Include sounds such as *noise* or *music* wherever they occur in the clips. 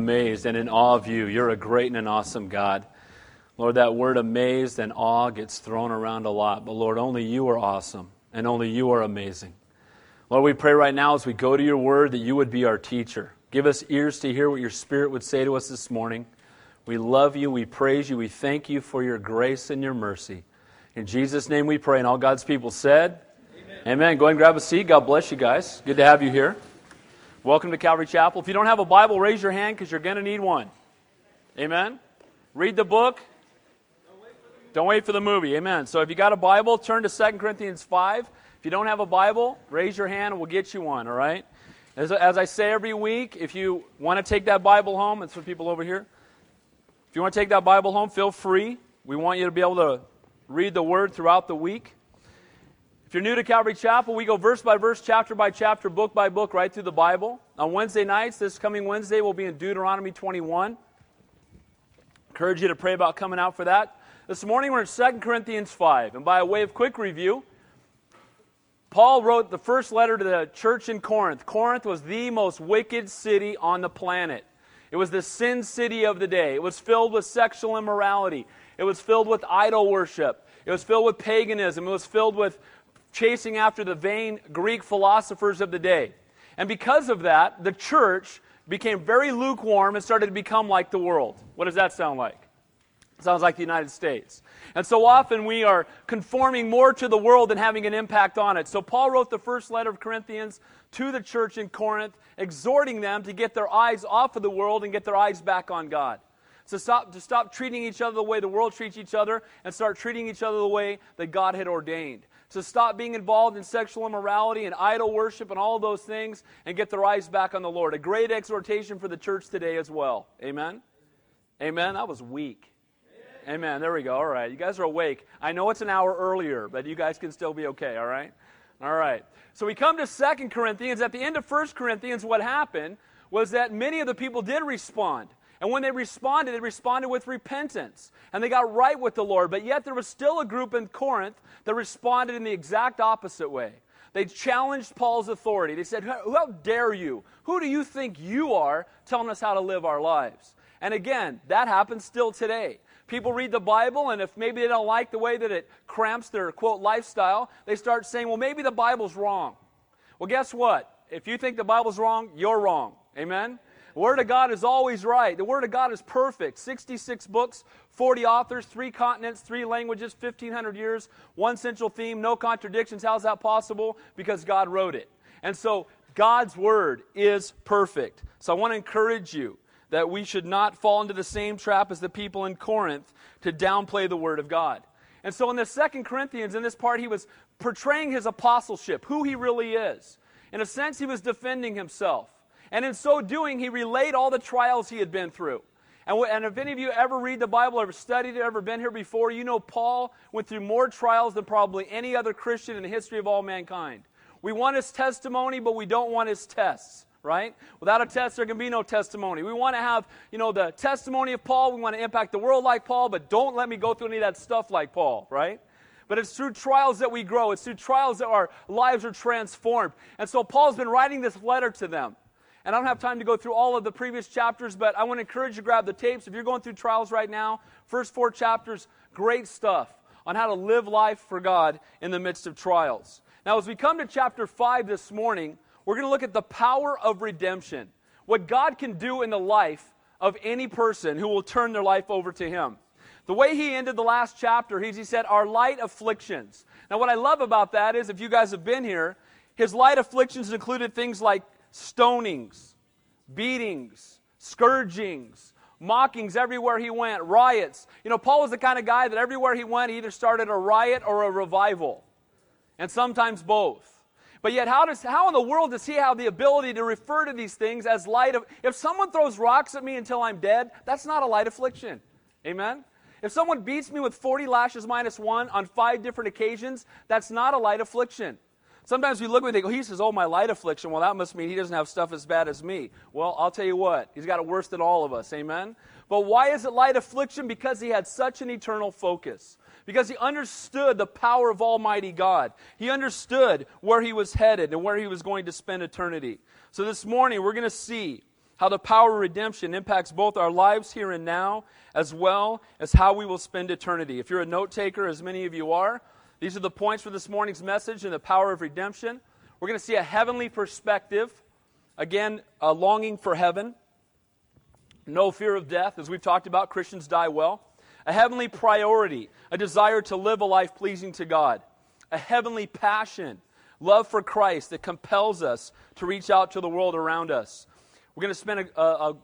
amazed and in awe of you. You're a great and an awesome God. Lord, that word amazed and awe gets thrown around a lot, but Lord, only you are awesome and only you are amazing. Lord, we pray right now as we go to your word that you would be our teacher. Give us ears to hear what your spirit would say to us this morning. We love you, we praise you, we thank you for your grace and your mercy. In Jesus' name we pray, and all God's people said, Amen. Amen. Go ahead and grab a seat. God bless you guys. Good to have you here. Welcome to Calvary Chapel. If you don't have a Bible, raise your hand because you're going to need one. Amen. Read the book. Don't wait for the movie. Amen. So if you got a Bible, turn to 2 Corinthians 5. If you don't have a Bible, raise your hand and we'll get you one, all right? As, as I say every week, if you want to take that Bible home, it's for people over here. If you want to take that Bible home, feel free. We want you to be able to read the Word throughout the week. If you're new to Calvary Chapel, we go verse by verse, chapter by chapter, book by book, right through the Bible. On Wednesday nights, this coming Wednesday, we'll be in Deuteronomy 21. Encourage you to pray about coming out for that. This morning, we're in 2 Corinthians 5. And by way of quick review, Paul wrote the first letter to the church in Corinth. Corinth was the most wicked city on the planet. It was the sin city of the day. It was filled with sexual immorality. It was filled with idol worship. It was filled with paganism. It was filled with chasing after the vain Greek philosophers of the day. And because of that, the church became very lukewarm and started to become like the world. What does that sound like? sounds like the United States. And so often we are conforming more to the world than having an impact on it. So Paul wrote the first letter of Corinthians to the church in Corinth, exhorting them to get their eyes off of the world and get their eyes back on God. So stop, to stop treating each other the way the world treats each other and start treating each other the way that God had ordained to stop being involved in sexual immorality and idol worship and all those things and get their eyes back on the Lord. A great exhortation for the church today as well. Amen? Amen? That was weak. Amen. Amen. There we go. All right. You guys are awake. I know it's an hour earlier, but you guys can still be okay. All right? All right. So we come to Second Corinthians. At the end of First Corinthians, what happened was that many of the people did respond. And when they responded, they responded with repentance. And they got right with the Lord. But yet there was still a group in Corinth that responded in the exact opposite way. They challenged Paul's authority. They said, How dare you? Who do you think you are telling us how to live our lives? And again, that happens still today. People read the Bible, and if maybe they don't like the way that it cramps their quote lifestyle, they start saying, Well, maybe the Bible's wrong. Well, guess what? If you think the Bible's wrong, you're wrong. Amen? The Word of God is always right. The Word of God is perfect. 66 books, 40 authors, three continents, three languages, 1,500 years, one central theme, no contradictions. How's that possible? Because God wrote it. And so God's Word is perfect. So I want to encourage you that we should not fall into the same trap as the people in Corinth to downplay the Word of God. And so in the Second Corinthians, in this part, he was portraying his apostleship, who he really is. In a sense, he was defending himself. And in so doing, he relayed all the trials he had been through. And, and if any of you ever read the Bible, ever studied it, ever been here before, you know Paul went through more trials than probably any other Christian in the history of all mankind. We want his testimony, but we don't want his tests right? Without a test, there can be no testimony. We want to have, you know, the testimony of Paul. We want to impact the world like Paul, but don't let me go through any of that stuff like Paul, right? But it's through trials that we grow. It's through trials that our lives are transformed. And so Paul's been writing this letter to them. And I don't have time to go through all of the previous chapters, but I want to encourage you to grab the tapes. If you're going through trials right now, first four chapters, great stuff on how to live life for God in the midst of trials. Now, as we come to chapter 5 this morning, we're going to look at the power of redemption. What God can do in the life of any person who will turn their life over to Him. The way he ended the last chapter, he said, Our light afflictions. Now, what I love about that is, if you guys have been here, his light afflictions included things like stonings, beatings, scourgings, mockings everywhere he went, riots. You know, Paul was the kind of guy that everywhere he went, he either started a riot or a revival, and sometimes both. But yet, how, does, how in the world does he have the ability to refer to these things as light of. If someone throws rocks at me until I'm dead, that's not a light affliction. Amen? If someone beats me with 40 lashes minus one on five different occasions, that's not a light affliction. Sometimes we look at it and he says, oh, my light affliction. Well, that must mean he doesn't have stuff as bad as me. Well, I'll tell you what, he's got it worse than all of us. Amen? But why is it light affliction? Because he had such an eternal focus. Because he understood the power of Almighty God. He understood where he was headed and where he was going to spend eternity. So this morning, we're going to see how the power of redemption impacts both our lives here and now, as well as how we will spend eternity. If you're a note taker, as many of you are, these are the points for this morning's message and the power of redemption. We're going to see a heavenly perspective. Again, a longing for heaven. No fear of death. As we've talked about, Christians die well. A heavenly priority, a desire to live a life pleasing to God. A heavenly passion, love for Christ that compels us to reach out to the world around us. We're going to spend a, a, a,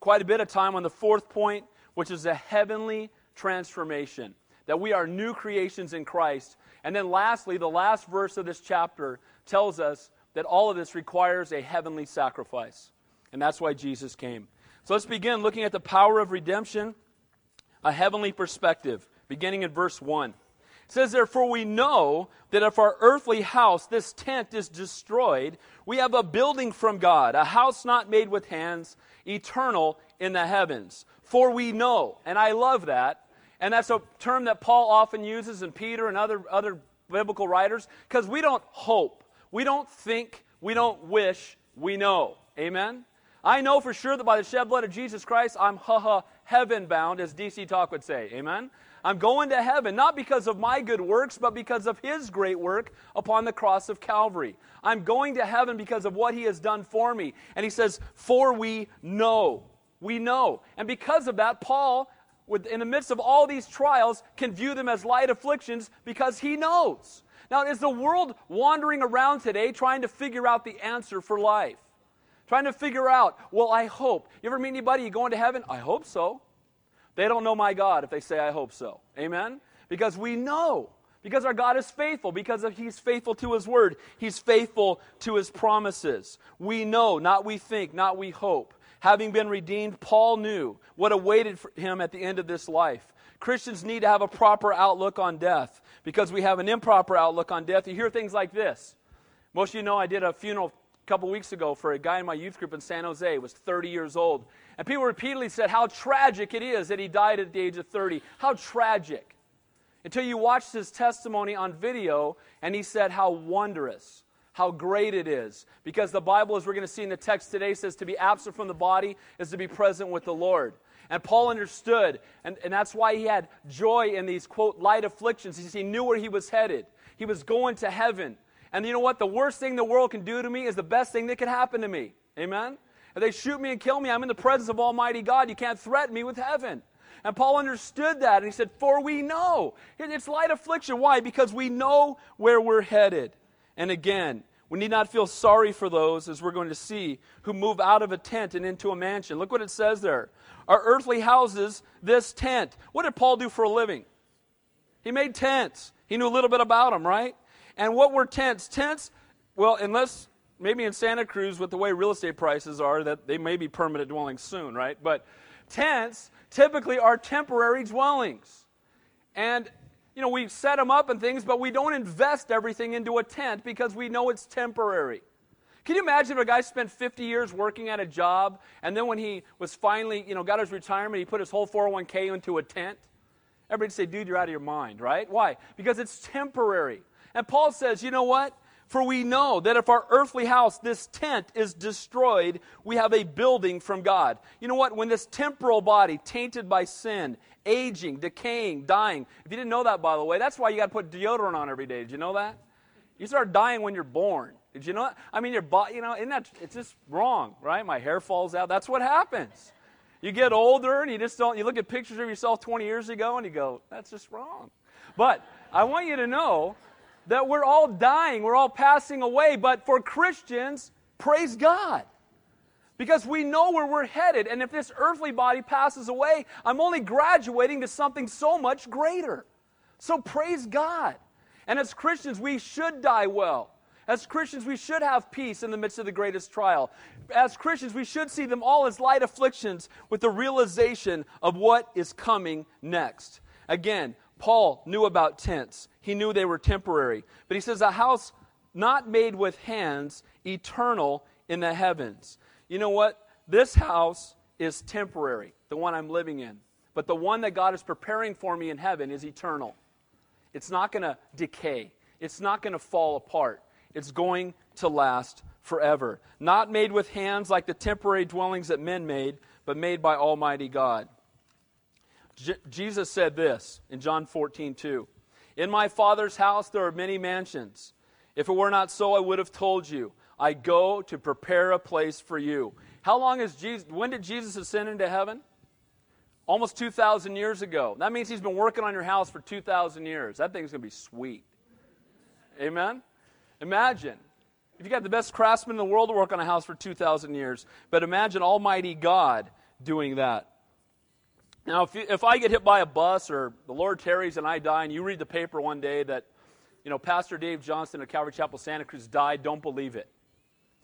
quite a bit of time on the fourth point, which is a heavenly transformation. That we are new creations in Christ. And then, lastly, the last verse of this chapter tells us that all of this requires a heavenly sacrifice. And that's why Jesus came. So let's begin looking at the power of redemption, a heavenly perspective, beginning in verse 1. It says, Therefore, we know that if our earthly house, this tent, is destroyed, we have a building from God, a house not made with hands, eternal in the heavens. For we know, and I love that, and that's a term that Paul often uses, and Peter and other, other biblical writers, because we don't hope. We don't think, we don't wish, we know. Amen? I know for sure that by the shed blood of Jesus Christ, I'm ha ha heaven bound, as DC Talk would say. Amen? I'm going to heaven, not because of my good works, but because of His great work upon the cross of Calvary. I'm going to heaven because of what He has done for me. And He says, For we know. We know. And because of that, Paul, in the midst of all these trials, can view them as light afflictions because he knows. Now, is the world wandering around today trying to figure out the answer for life? Trying to figure out, well, I hope. You ever meet anybody, you going to heaven? I hope so. They don't know my God if they say, I hope so. Amen? Because we know. Because our God is faithful. Because He's faithful to His word. He's faithful to His promises. We know, not we think, not we hope. Having been redeemed, Paul knew what awaited him at the end of this life. Christians need to have a proper outlook on death because we have an improper outlook on death. You hear things like this. Most of you know I did a funeral a couple weeks ago for a guy in my youth group in San Jose. He was 30 years old. And people repeatedly said how tragic it is that he died at the age of 30. How tragic. Until you watched his testimony on video and he said how wondrous, how great it is. Because the Bible, as we're going to see in the text today, says to be absent from the body is to be present with the Lord. And Paul understood, and, and that's why he had joy in these, quote, light afflictions. He, he knew where he was headed. He was going to heaven. And you know what? The worst thing the world can do to me is the best thing that could happen to me. Amen? If they shoot me and kill me, I'm in the presence of Almighty God. You can't threaten me with heaven. And Paul understood that. And he said, For we know. It's light affliction. Why? Because we know where we're headed. And again, we need not feel sorry for those, as we're going to see, who move out of a tent and into a mansion. Look what it says there. Our earthly houses, this tent. What did Paul do for a living? He made tents. He knew a little bit about them, right? And what were tents? Tents, well, unless maybe in Santa Cruz, with the way real estate prices are, that they may be permanent dwellings soon, right? But tents typically are temporary dwellings. And you know, we set them up and things, but we don't invest everything into a tent because we know it's temporary. Can you imagine if a guy spent 50 years working at a job and then when he was finally, you know, got his retirement, he put his whole 401k into a tent? Everybody'd say, dude, you're out of your mind, right? Why? Because it's temporary. And Paul says, you know what? For we know that if our earthly house, this tent, is destroyed, we have a building from God. You know what? When this temporal body, tainted by sin, aging, decaying, dying. If you didn't know that, by the way, that's why you got to put deodorant on every day. Did you know that? You start dying when you're born. Did you know that? I mean, your body, you know, isn't that, it's just wrong, right? My hair falls out. That's what happens. You get older and you just don't, you look at pictures of yourself 20 years ago and you go, that's just wrong. But I want you to know that we're all dying, we're all passing away. But for Christians, praise God. Because we know where we're headed. And if this earthly body passes away, I'm only graduating to something so much greater. So praise God. And as Christians, we should die well. As Christians, we should have peace in the midst of the greatest trial. As Christians, we should see them all as light afflictions with the realization of what is coming next. Again, Paul knew about tents, he knew they were temporary. But he says, a house not made with hands, eternal in the heavens. You know what? This house is temporary, the one I'm living in. But the one that God is preparing for me in heaven is eternal. It's not going to decay, it's not going to fall apart. It's going to last forever, not made with hands like the temporary dwellings that men made, but made by Almighty God. J- Jesus said this in John 14, 2. In my Father's house there are many mansions. If it were not so, I would have told you. I go to prepare a place for you. How long is Jesus? When did Jesus ascend into heaven? Almost 2,000 years ago. That means he's been working on your house for 2,000 years. That thing's going to be sweet. Amen? Imagine. If you got the best craftsman in the world to work on a house for 2,000 years, but imagine Almighty God doing that. Now, if, you, if I get hit by a bus or the Lord tarries and I die, and you read the paper one day that, you know, Pastor Dave Johnston of Calvary Chapel Santa Cruz died, don't believe it.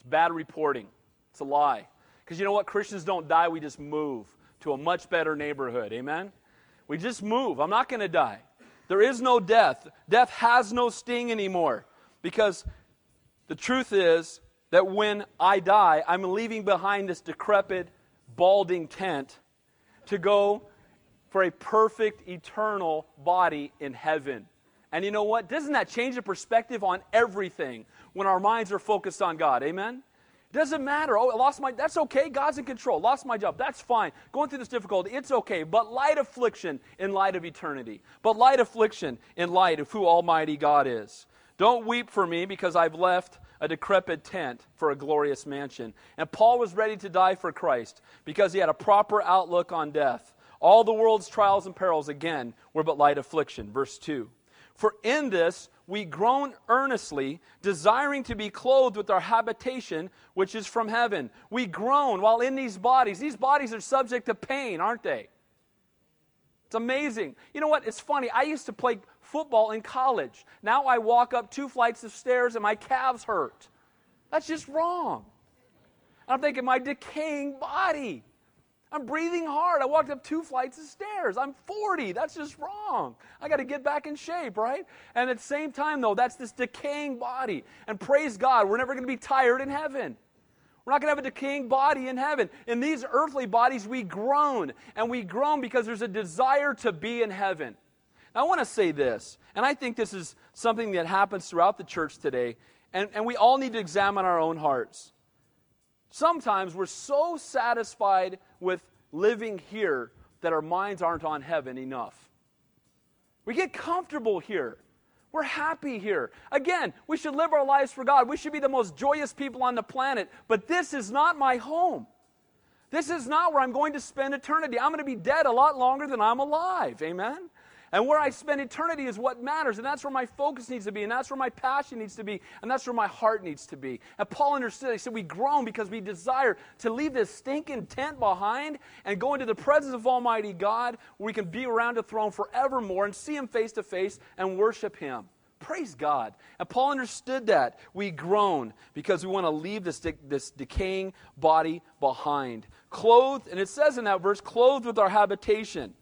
It's bad reporting. It's a lie. Because you know what? Christians don't die, we just move to a much better neighborhood. Amen? We just move. I'm not going to die. There is no death. Death has no sting anymore. Because the truth is that when I die, I'm leaving behind this decrepit, balding tent to go for a perfect, eternal body in heaven. And you know what? Doesn't that change the perspective on everything when our minds are focused on God? Amen? It Doesn't matter. Oh, I lost my, that's okay. God's in control. Lost my job. That's fine. Going through this difficulty, it's okay. But light affliction in light of eternity. But light affliction in light of who Almighty God is. Don't weep for me because I've left a decrepit tent for a glorious mansion. And Paul was ready to die for Christ because he had a proper outlook on death. All the world's trials and perils, again, were but light affliction. Verse 2. For in this we groan earnestly, desiring to be clothed with our habitation, which is from heaven. We groan while in these bodies. These bodies are subject to pain, aren't they? It's amazing. You know what? It's funny. I used to play football in college. Now I walk up two flights of stairs and my calves hurt. That's just wrong. I'm thinking, my decaying body. I'm breathing hard. I walked up two flights of stairs. I'm 40. That's just wrong. I got to get back in shape, right? And at the same time, though, that's this decaying body. And praise God, we're never going to be tired in heaven. We're not going to have a decaying body in heaven. In these earthly bodies, we groan. And we groan because there's a desire to be in heaven. Now, I want to say this, and I think this is something that happens throughout the church today, and, and we all need to examine our own hearts. Sometimes we're so satisfied with living here that our minds aren't on heaven enough. We get comfortable here. We're happy here. Again, we should live our lives for God. We should be the most joyous people on the planet. But this is not my home. This is not where I'm going to spend eternity. I'm going to be dead a lot longer than I'm alive. Amen? And where I spend eternity is what matters. And that's where my focus needs to be. And that's where my passion needs to be. And that's where my heart needs to be. And Paul understood. He said, We groan because we desire to leave this stinking tent behind and go into the presence of Almighty God where we can be around the throne forevermore and see Him face to face and worship Him. Praise God. And Paul understood that. We groan because we want to leave this, de- this decaying body behind. Clothed, and it says in that verse, clothed with our habitation.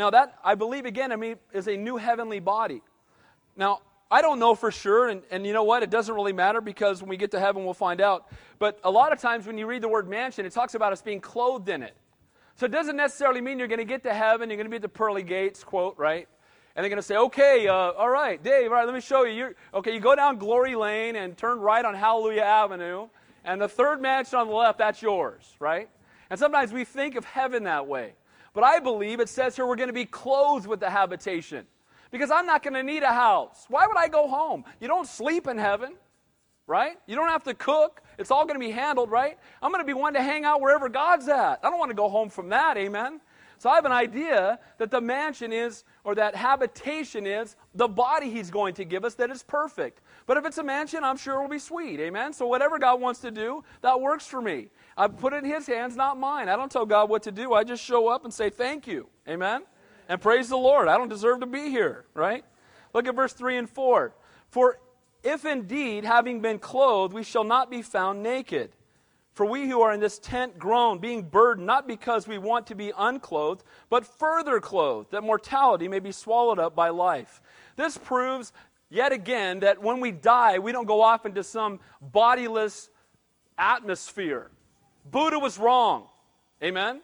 Now, that, I believe, again, I mean, is a new heavenly body. Now, I don't know for sure, and, and you know what? It doesn't really matter because when we get to heaven, we'll find out. But a lot of times when you read the word mansion, it talks about us being clothed in it. So it doesn't necessarily mean you're going to get to heaven, you're going to be at the pearly gates, quote, right? And they're going to say, okay, uh, all right, Dave, all right, let me show you. You're, okay, you go down Glory Lane and turn right on Hallelujah Avenue, and the third mansion on the left, that's yours, right? And sometimes we think of heaven that way. But I believe it says here we're going to be clothed with the habitation. Because I'm not going to need a house. Why would I go home? You don't sleep in heaven, right? You don't have to cook. It's all going to be handled, right? I'm going to be one to hang out wherever God's at. I don't want to go home from that, amen? So I have an idea that the mansion is, or that habitation is, the body He's going to give us that is perfect. But if it's a mansion, I'm sure it will be sweet, amen? So whatever God wants to do, that works for me. I put it in His hands, not mine. I don't tell God what to do. I just show up and say thank you. Amen? And praise the Lord. I don't deserve to be here, right? Look at verse 3 and 4. For if indeed, having been clothed, we shall not be found naked. For we who are in this tent groan, being burdened, not because we want to be unclothed, but further clothed, that mortality may be swallowed up by life. This proves yet again that when we die, we don't go off into some bodiless atmosphere. Buddha was wrong. Amen?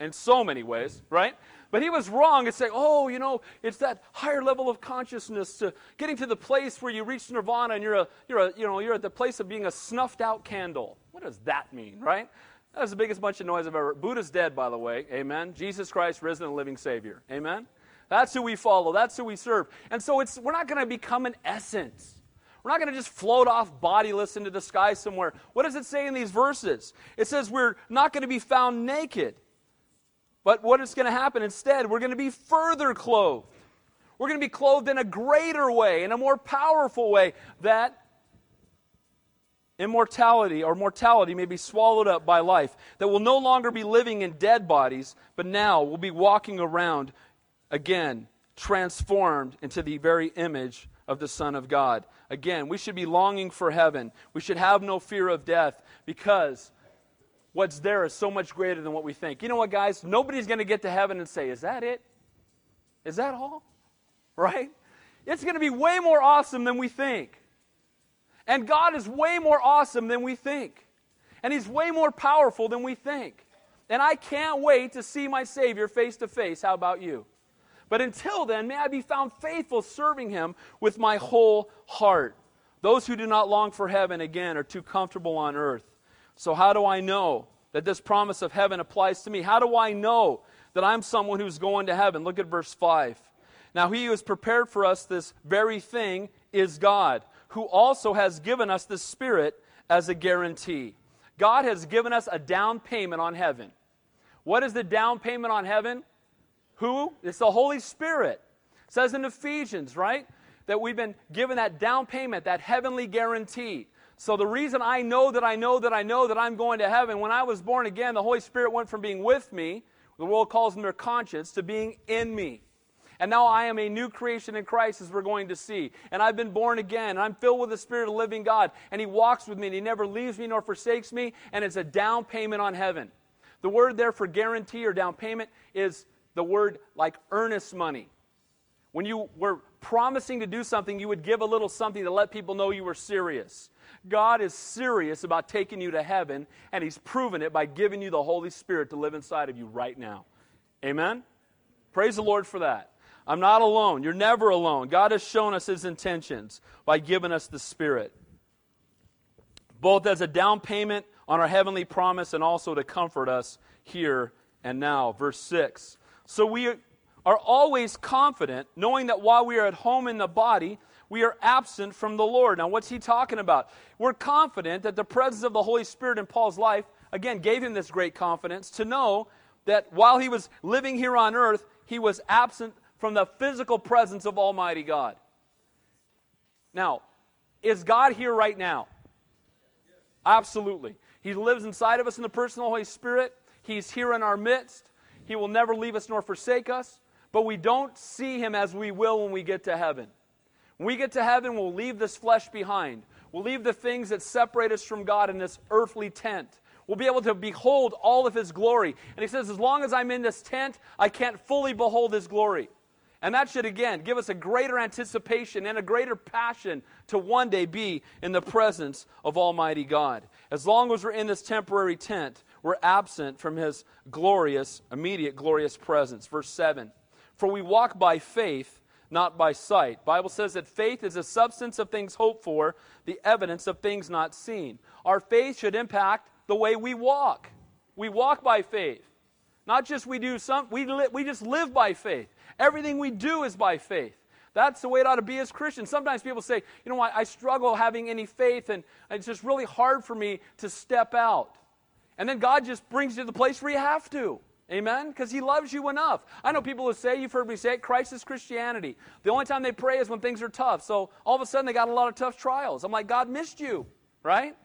in so many ways, right? But he was wrong in saying, oh, you know, it's that higher level of consciousness to getting to the place where you reach nirvana and you're, a, you're, a, you know, you're at the place of being a snuffed out candle. What does that mean, right? That's the biggest bunch of noise I've ever heard. Buddha's dead, by the way. Amen. Jesus Christ, risen and living Savior. Amen. That's who we follow. That's who we serve. And so it's, we're not going to become an essence. We're not going to just float off bodiless into the sky somewhere. What does it say in these verses? It says we're not going to be found naked. But what is going to happen instead? We're going to be further clothed. We're going to be clothed in a greater way, in a more powerful way, that immortality or mortality may be swallowed up by life. That we'll no longer be living in dead bodies, but now we'll be walking around again, transformed into the very image of the Son of God. Again, we should be longing for heaven. We should have no fear of death because what's there is so much greater than what we think. You know what, guys? Nobody's going to get to heaven and say, Is that it? Is that all? Right? It's going to be way more awesome than we think. And God is way more awesome than we think. And He's way more powerful than we think. And I can't wait to see my Savior face to face. How about you? But until then, may I be found faithful serving him with my whole heart. Those who do not long for heaven, again, are too comfortable on earth. So, how do I know that this promise of heaven applies to me? How do I know that I'm someone who's going to heaven? Look at verse 5. Now, he who has prepared for us this very thing is God, who also has given us the Spirit as a guarantee. God has given us a down payment on heaven. What is the down payment on heaven? Who? It's the Holy Spirit. It says in Ephesians, right? That we've been given that down payment, that heavenly guarantee. So the reason I know that I know that I know that I'm going to heaven, when I was born again, the Holy Spirit went from being with me, the world calls them their conscience, to being in me. And now I am a new creation in Christ, as we're going to see. And I've been born again. And I'm filled with the Spirit of the living God. And He walks with me, and He never leaves me nor forsakes me. And it's a down payment on heaven. The word there for guarantee or down payment is the word like earnest money. When you were promising to do something, you would give a little something to let people know you were serious. God is serious about taking you to heaven, and He's proven it by giving you the Holy Spirit to live inside of you right now. Amen? Praise the Lord for that. I'm not alone. You're never alone. God has shown us His intentions by giving us the Spirit, both as a down payment on our heavenly promise and also to comfort us here and now. Verse 6 so we are always confident, knowing that while we are at home in the body, we are absent from the Lord. Now, what's he talking about? We're confident that the presence of the Holy Spirit in Paul's life, again, gave him this great confidence to know that while he was living here on earth, he was absent from the physical presence of Almighty God. Now, is God here right now? Absolutely. He lives inside of us in the person of the Holy Spirit. He's here in our midst. He will never leave us nor forsake us, but we don't see him as we will when we get to heaven. When we get to heaven, we'll leave this flesh behind. We'll leave the things that separate us from God in this earthly tent. We'll be able to behold all of his glory. And he says, as long as I'm in this tent, I can't fully behold his glory. And that should, again, give us a greater anticipation and a greater passion to one day be in the presence of Almighty God. As long as we're in this temporary tent, we're absent from his glorious, immediate, glorious presence. Verse 7 For we walk by faith, not by sight. Bible says that faith is the substance of things hoped for, the evidence of things not seen. Our faith should impact the way we walk. We walk by faith. Not just we do some, we, li- we just live by faith. Everything we do is by faith. That's the way it ought to be as Christians. Sometimes people say, you know what, I struggle having any faith, and it's just really hard for me to step out. And then God just brings you to the place where you have to. Amen? Because He loves you enough. I know people who say, you've heard me say it, crisis Christianity. The only time they pray is when things are tough. So all of a sudden they got a lot of tough trials. I'm like, God missed you, right?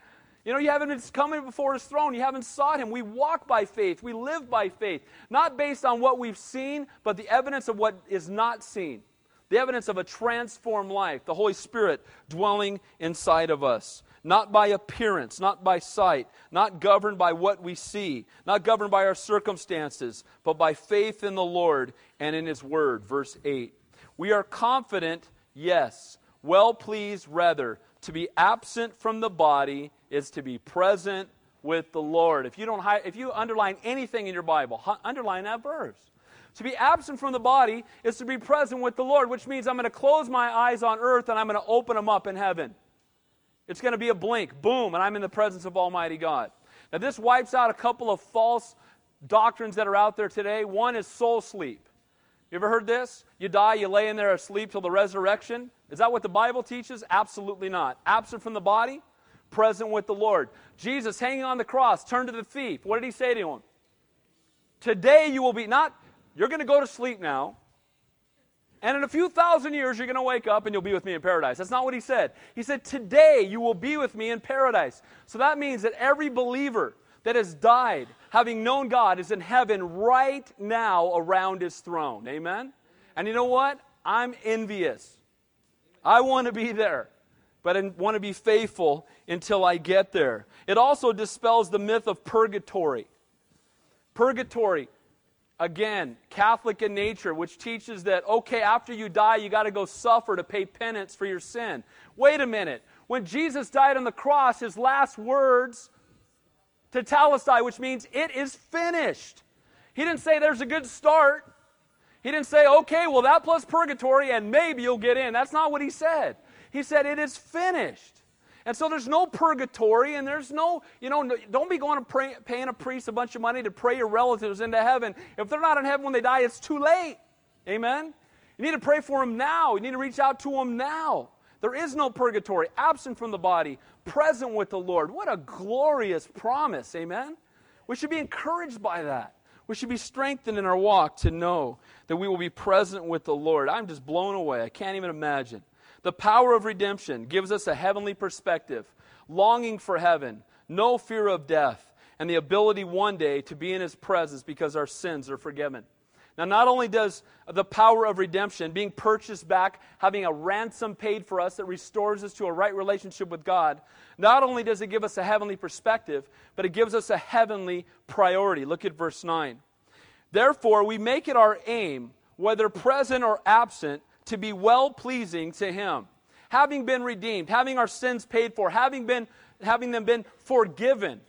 You know, you haven't come before His throne. You haven't sought Him. We walk by faith. We live by faith. Not based on what we've seen, but the evidence of what is not seen. The evidence of a transformed life. The Holy Spirit dwelling inside of us not by appearance, not by sight, not governed by what we see, not governed by our circumstances, but by faith in the Lord and in His Word. Verse 8. We are confident, yes, well pleased rather. To be absent from the body is to be present with the Lord. If you don't if you underline anything in your Bible, underline that verse. To be absent from the body is to be present with the Lord, which means I'm going to close my eyes on earth and I'm going to open them up in heaven. It's going to be a blink, boom, and I'm in the presence of Almighty God. Now, this wipes out a couple of false doctrines that are out there today. One is soul sleep. You ever heard this? You die, you lay in there asleep till the resurrection. Is that what the Bible teaches? Absolutely not. Absent from the body, present with the Lord. Jesus hanging on the cross, turned to the thief. What did he say to him? Today you will be, not, you're going to go to sleep now, and in a few thousand years you're going to wake up and you'll be with me in paradise. That's not what he said. He said, Today you will be with me in paradise. So that means that every believer that has died having known God, is in heaven right now around his throne. Amen? And you know what? I'm envious. I want to be there, but I want to be faithful until I get there. It also dispels the myth of purgatory. Purgatory, again, Catholic in nature, which teaches that, okay, after you die, you got to go suffer to pay penance for your sin. Wait a minute. When Jesus died on the cross, his last words to tetelestai, which means it is finished. He didn't say there's a good start. He didn't say, okay, well, that plus purgatory and maybe you'll get in. That's not what he said. He said, it is finished. And so there's no purgatory and there's no, you know, don't be going and pray, paying a priest a bunch of money to pray your relatives into heaven. If they're not in heaven when they die, it's too late. Amen? You need to pray for them now. You need to reach out to them now. There is no purgatory, absent from the body, present with the Lord. What a glorious promise, amen? We should be encouraged by that. We should be strengthened in our walk to know that we will be present with the Lord. I'm just blown away. I can't even imagine. The power of redemption gives us a heavenly perspective, longing for heaven, no fear of death, and the ability one day to be in His presence because our sins are forgiven. Now, not only does the power of redemption, being purchased back, having a ransom paid for us that restores us to a right relationship with God, not only does it give us a heavenly perspective, but it gives us a heavenly priority. Look at verse 9. Therefore, we make it our aim, whether present or absent, to be well pleasing to Him. Having been redeemed, having our sins paid for, having, been, having them been forgiven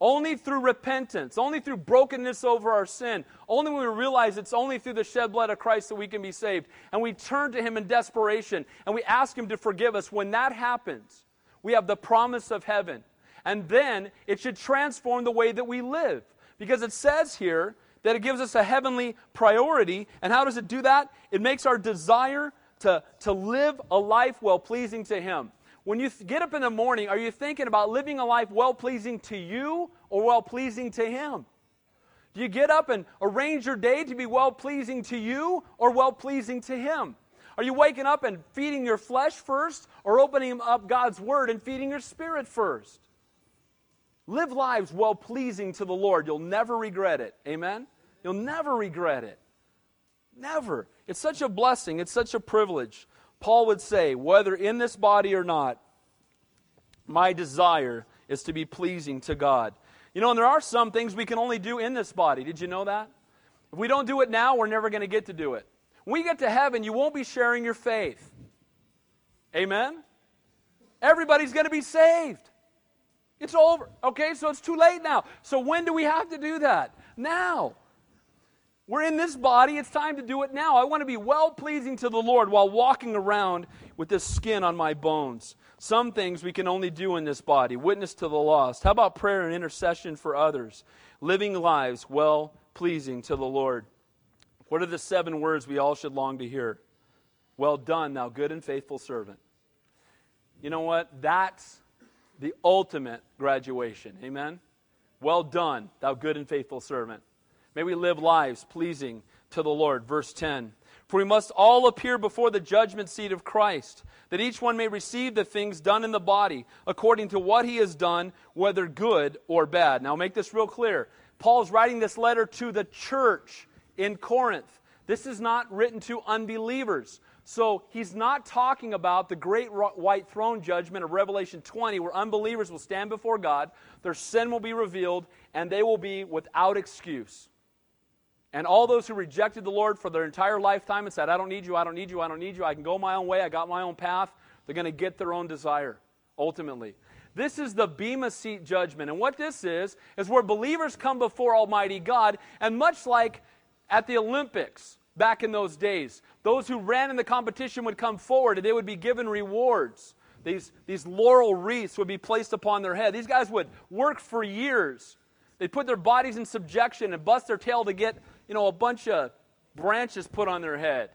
only through repentance, only through brokenness over our sin, only when we realize it's only through the shed blood of Christ that we can be saved, and we turn to Him in desperation and we ask Him to forgive us, when that happens, we have the promise of heaven. And then it should transform the way that we live. Because it says here that it gives us a heavenly priority. And how does it do that? It makes our desire to, to live a life well pleasing to Him. When you get up in the morning, are you thinking about living a life well pleasing to you or well pleasing to Him? Do you get up and arrange your day to be well pleasing to you or well pleasing to Him? Are you waking up and feeding your flesh first or opening up God's Word and feeding your spirit first? Live lives well pleasing to the Lord. You'll never regret it. Amen? You'll never regret it. Never. It's such a blessing, it's such a privilege. Paul would say, whether in this body or not, my desire is to be pleasing to God. You know, and there are some things we can only do in this body. Did you know that? If we don't do it now, we're never going to get to do it. When we get to heaven, you won't be sharing your faith. Amen? Everybody's going to be saved. It's over. Okay, so it's too late now. So when do we have to do that? Now. We're in this body. It's time to do it now. I want to be well pleasing to the Lord while walking around with this skin on my bones. Some things we can only do in this body witness to the lost. How about prayer and intercession for others? Living lives well pleasing to the Lord. What are the seven words we all should long to hear? Well done, thou good and faithful servant. You know what? That's the ultimate graduation. Amen? Well done, thou good and faithful servant. May we live lives pleasing to the Lord. Verse 10 For we must all appear before the judgment seat of Christ, that each one may receive the things done in the body according to what he has done, whether good or bad. Now, make this real clear. Paul's writing this letter to the church in Corinth. This is not written to unbelievers. So he's not talking about the great white throne judgment of Revelation 20, where unbelievers will stand before God, their sin will be revealed, and they will be without excuse. And all those who rejected the Lord for their entire lifetime and said, I don't need you, I don't need you, I don't need you, I can go my own way, I got my own path, they're going to get their own desire, ultimately. This is the Bema Seat judgment. And what this is, is where believers come before Almighty God, and much like at the Olympics back in those days, those who ran in the competition would come forward and they would be given rewards. These, these laurel wreaths would be placed upon their head. These guys would work for years. They'd put their bodies in subjection and bust their tail to get, you know, a bunch of branches put on their head.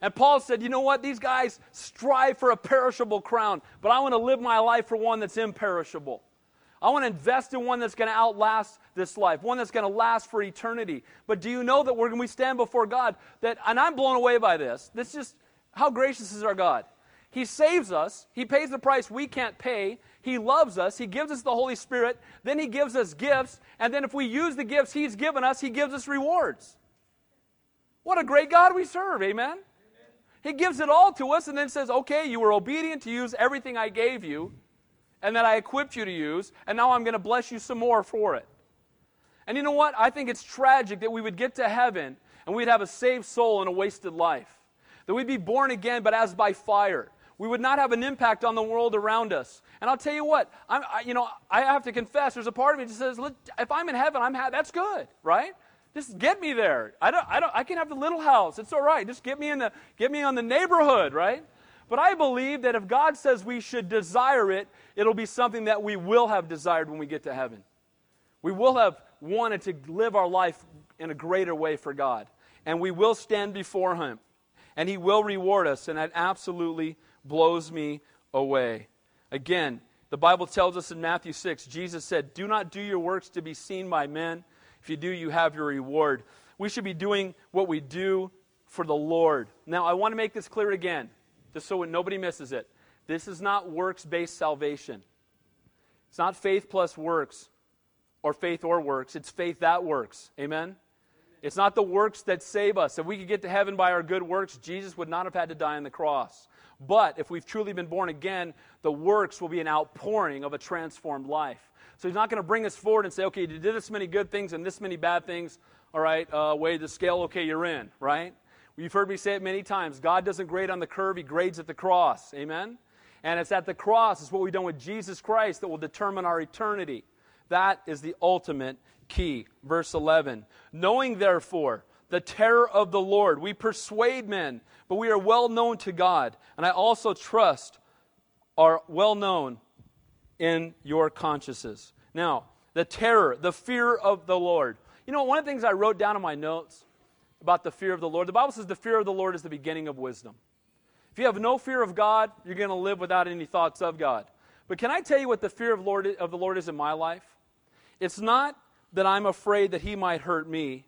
And Paul said, you know what? These guys strive for a perishable crown, but I want to live my life for one that's imperishable. I want to invest in one that's going to outlast this life, one that's going to last for eternity. But do you know that when we stand before God, that, and I'm blown away by this, this just, how gracious is our God? He saves us, He pays the price we can't pay, He loves us, He gives us the Holy Spirit, then He gives us gifts, and then if we use the gifts He's given us, He gives us rewards. What a great God we serve, amen? He gives it all to us and then says, okay, you were obedient to use everything I gave you and that I equipped you to use, and now I'm going to bless you some more for it. And you know what? I think it's tragic that we would get to heaven and we'd have a saved soul and a wasted life. That we'd be born again, but as by fire. We would not have an impact on the world around us. And I'll tell you what, I'm, I, you know, I have to confess, there's a part of me that says, if I'm in heaven, I'm ha- that's good, right? Just get me there. I don't, I don't, I can have the little house. It's all right. Just get me in the, get me on the neighborhood, right? But I believe that if God says we should desire it, it'll be something that we will have desired when we get to heaven. We will have wanted to live our life in a greater way for God. And we will stand before Him. And He will reward us. And that absolutely blows me away. Again, the Bible tells us in Matthew 6, Jesus said, Do not do your works to be seen by men. If you do, you have your reward. We should be doing what we do for the Lord. Now, I want to make this clear again, just so nobody misses it. This is not works based salvation. It's not faith plus works or faith or works. It's faith that works. Amen? It's not the works that save us. If we could get to heaven by our good works, Jesus would not have had to die on the cross. But if we've truly been born again, the works will be an outpouring of a transformed life. So he's not going to bring us forward and say, okay, you did this many good things and this many bad things. All right, uh, weigh the scale, okay, you're in, right? You've heard me say it many times. God doesn't grade on the curve, He grades at the cross. Amen? And it's at the cross, it's what we've done with Jesus Christ that will determine our eternity. That is the ultimate key. Verse 11. Knowing, therefore, the terror of the Lord, we persuade men, but we are well known to God. And I also trust are well known in your consciences. Now, the terror, the fear of the Lord. You know, one of the things I wrote down in my notes about the fear of the Lord, the Bible says the fear of the Lord is the beginning of wisdom. If you have no fear of God, you're going to live without any thoughts of God. But can I tell you what the fear of, Lord, of the Lord is in my life? It's not that I'm afraid that He might hurt me,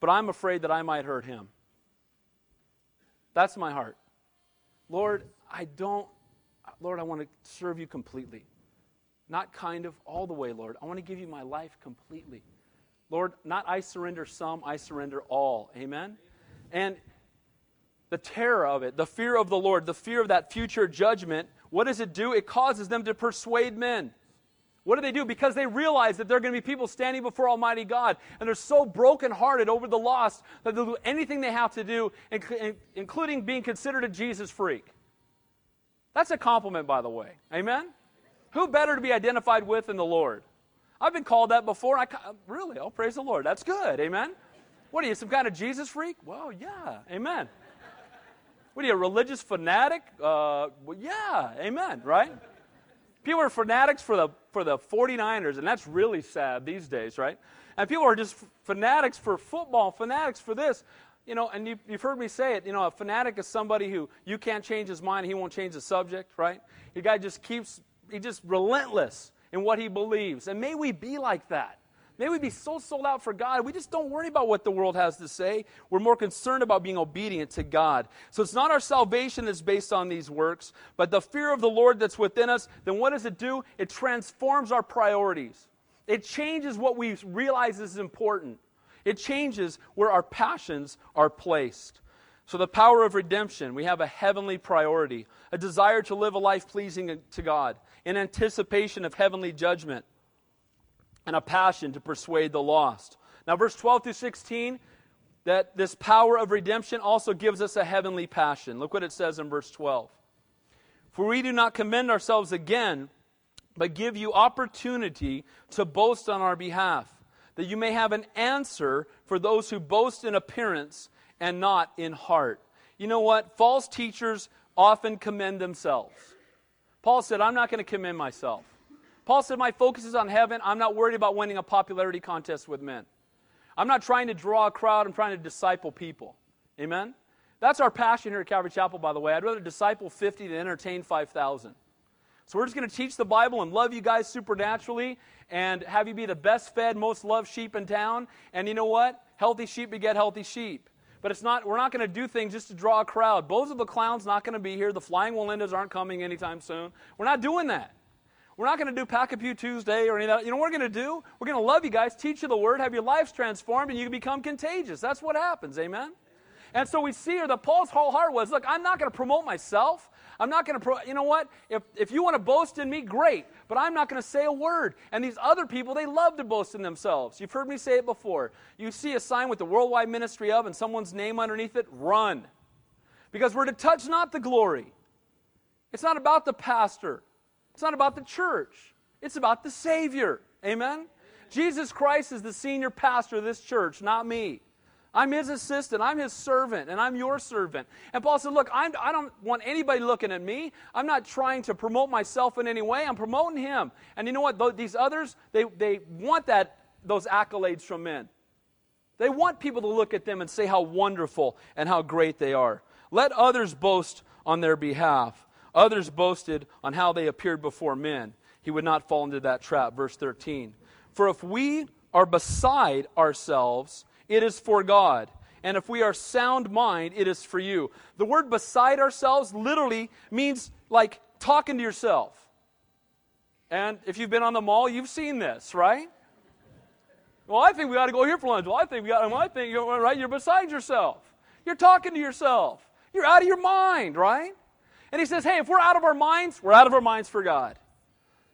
but I'm afraid that I might hurt Him. That's my heart. Lord, I don't, Lord, I want to serve you completely. Not kind of, all the way, Lord. I want to give you my life completely. Lord, not I surrender some, I surrender all. Amen? And the terror of it, the fear of the Lord, the fear of that future judgment, what does it do? It causes them to persuade men. What do they do? Because they realize that there are going to be people standing before Almighty God, and they're so brokenhearted over the lost that they'll do anything they have to do, including being considered a Jesus freak. That's a compliment, by the way. Amen? Who better to be identified with than the Lord? I've been called that before. I really, oh praise the Lord. That's good. Amen. What are you, some kind of Jesus freak? Well, yeah. Amen. What are you, a religious fanatic? Uh, well, yeah. Amen. Right? People are fanatics for the for the 49ers, and that's really sad these days, right? And people are just fanatics for football, fanatics for this. You know, and you, you've heard me say it. You know, a fanatic is somebody who you can't change his mind, he won't change the subject, right? The guy just keeps, he just relentless in what he believes. And may we be like that. May we be so sold out for God, we just don't worry about what the world has to say. We're more concerned about being obedient to God. So it's not our salvation that's based on these works, but the fear of the Lord that's within us. Then what does it do? It transforms our priorities, it changes what we realize is important, it changes where our passions are placed. So, the power of redemption, we have a heavenly priority, a desire to live a life pleasing to God, in anticipation of heavenly judgment, and a passion to persuade the lost. Now, verse 12 through 16, that this power of redemption also gives us a heavenly passion. Look what it says in verse 12. For we do not commend ourselves again but give you opportunity to boast on our behalf, that you may have an answer for those who boast in appearance and not in heart. You know what? False teachers often commend themselves. Paul said, I'm not going to commend myself. Paul said, My focus is on heaven. I'm not worried about winning a popularity contest with men. I'm not trying to draw a crowd, I'm trying to disciple people. Amen? That's our passion here at Calvary Chapel, by the way. I'd rather disciple 50 than entertain 5,000. So we're just going to teach the Bible and love you guys supernaturally and have you be the best fed, most loved sheep in town. And you know what? Healthy sheep beget healthy sheep. But it's not, we're not going to do things just to draw a crowd. Bozo the Clown's not going to be here. The Flying Wallendas aren't coming anytime soon. We're not doing that. We're not going to do Pack a Pew Tuesday or any of that. You know what we're going to do? We're going to love you guys, teach you the word, have your lives transformed, and you can become contagious. That's what happens. Amen? And so we see here that Paul's whole heart was look, I'm not going to promote myself. I'm not going to, pro- you know what? If, if you want to boast in me, great. But I'm not going to say a word. And these other people, they love to boast in themselves. You've heard me say it before. You see a sign with the worldwide ministry of and someone's name underneath it, run. Because we're to touch not the glory. It's not about the pastor, it's not about the church, it's about the Savior. Amen? Jesus Christ is the senior pastor of this church, not me. I'm his assistant. I'm his servant, and I'm your servant. And Paul said, Look, I'm, I do not want anybody looking at me. I'm not trying to promote myself in any way. I'm promoting him. And you know what? These others, they, they want that, those accolades from men. They want people to look at them and say how wonderful and how great they are. Let others boast on their behalf. Others boasted on how they appeared before men. He would not fall into that trap. Verse 13. For if we are beside ourselves, it is for God. And if we are sound mind, it is for you. The word beside ourselves literally means like talking to yourself. And if you've been on the mall, you've seen this, right? Well, I think we ought to go here for lunch. Well, I think we got. Well, I think you're right. You're beside yourself. You're talking to yourself. You're out of your mind, right? And he says, "Hey, if we're out of our minds, we're out of our minds for God.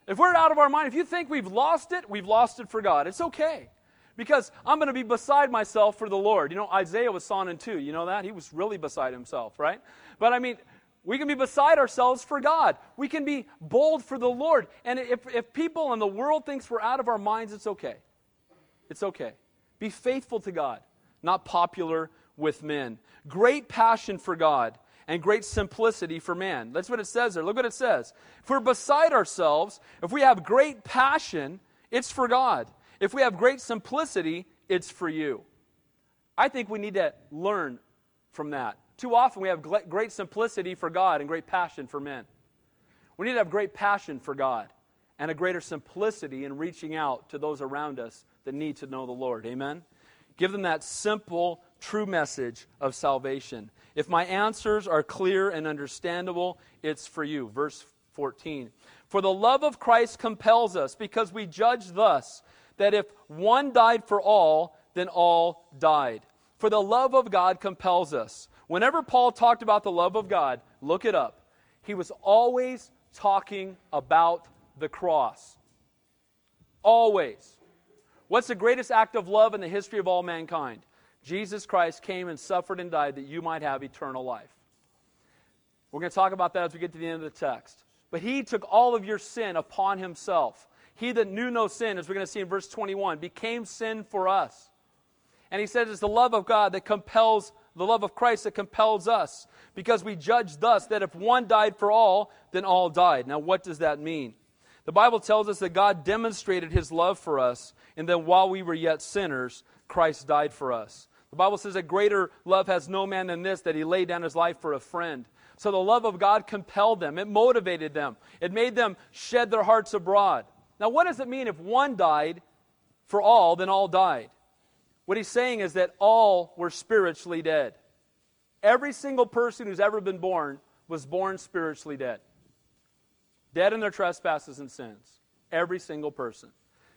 If we're out of our mind, if you think we've lost it, we've lost it for God. It's okay because I'm going to be beside myself for the Lord. You know, Isaiah was sonning too. You know that? He was really beside himself, right? But I mean, we can be beside ourselves for God. We can be bold for the Lord. And if, if people in the world thinks we're out of our minds, it's okay. It's okay. Be faithful to God, not popular with men. Great passion for God and great simplicity for man. That's what it says there. Look what it says. If we're beside ourselves, if we have great passion, it's for God. If we have great simplicity, it's for you. I think we need to learn from that. Too often we have great simplicity for God and great passion for men. We need to have great passion for God and a greater simplicity in reaching out to those around us that need to know the Lord. Amen? Give them that simple, true message of salvation. If my answers are clear and understandable, it's for you. Verse 14. For the love of Christ compels us, because we judge thus that if one died for all, then all died. For the love of God compels us. Whenever Paul talked about the love of God, look it up. He was always talking about the cross. Always. What's the greatest act of love in the history of all mankind? Jesus Christ came and suffered and died that you might have eternal life. We're going to talk about that as we get to the end of the text. But he took all of your sin upon himself. He that knew no sin, as we're going to see in verse 21, became sin for us. And he says it's the love of God that compels, the love of Christ that compels us, because we judge thus that if one died for all, then all died. Now, what does that mean? The Bible tells us that God demonstrated his love for us, and that while we were yet sinners, Christ died for us. The Bible says that greater love has no man than this, that he laid down his life for a friend. So the love of God compelled them, it motivated them, it made them shed their hearts abroad. Now, what does it mean if one died for all, then all died? What he's saying is that all were spiritually dead. Every single person who's ever been born was born spiritually dead. Dead in their trespasses and sins. Every single person.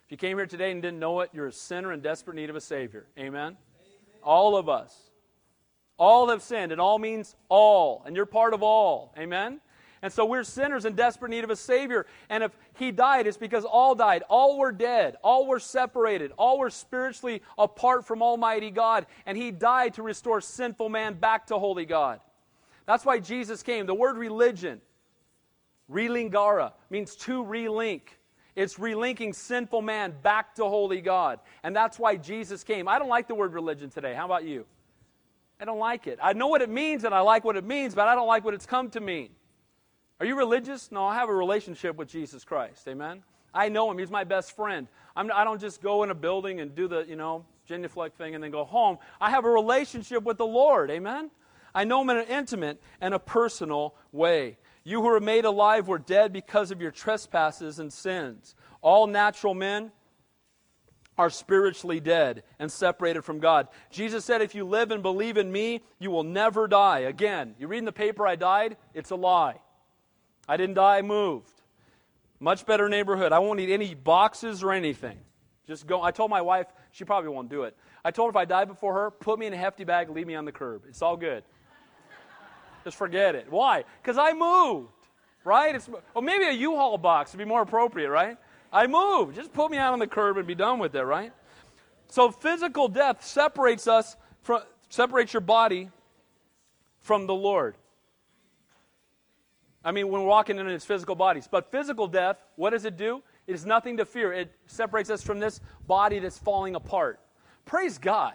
If you came here today and didn't know it, you're a sinner in desperate need of a Savior. Amen? Amen? All of us. All have sinned, and all means all, and you're part of all. Amen? And so we're sinners in desperate need of a Savior. And if He died, it's because all died. All were dead. All were separated. All were spiritually apart from Almighty God. And He died to restore sinful man back to holy God. That's why Jesus came. The word religion, relingara, means to relink. It's relinking sinful man back to holy God. And that's why Jesus came. I don't like the word religion today. How about you? I don't like it. I know what it means and I like what it means, but I don't like what it's come to mean. Are you religious? No, I have a relationship with Jesus Christ. Amen. I know him. He's my best friend. I'm, I do not just go in a building and do the, you know, genuflect thing and then go home. I have a relationship with the Lord. Amen. I know him in an intimate and a personal way. You who were made alive were dead because of your trespasses and sins. All natural men are spiritually dead and separated from God. Jesus said, If you live and believe in me, you will never die. Again, you read in the paper I died, it's a lie. I didn't die, I moved. Much better neighborhood. I won't need any boxes or anything. Just go. I told my wife, she probably won't do it. I told her if I die before her, put me in a hefty bag, leave me on the curb. It's all good. Just forget it. Why? Because I moved, right? It's, well, maybe a U-Haul box would be more appropriate, right? I moved. Just put me out on the curb and be done with it, right? So physical death separates us from separates your body from the Lord. I mean, when we're walking in its physical bodies. But physical death, what does it do? It is nothing to fear. It separates us from this body that's falling apart. Praise God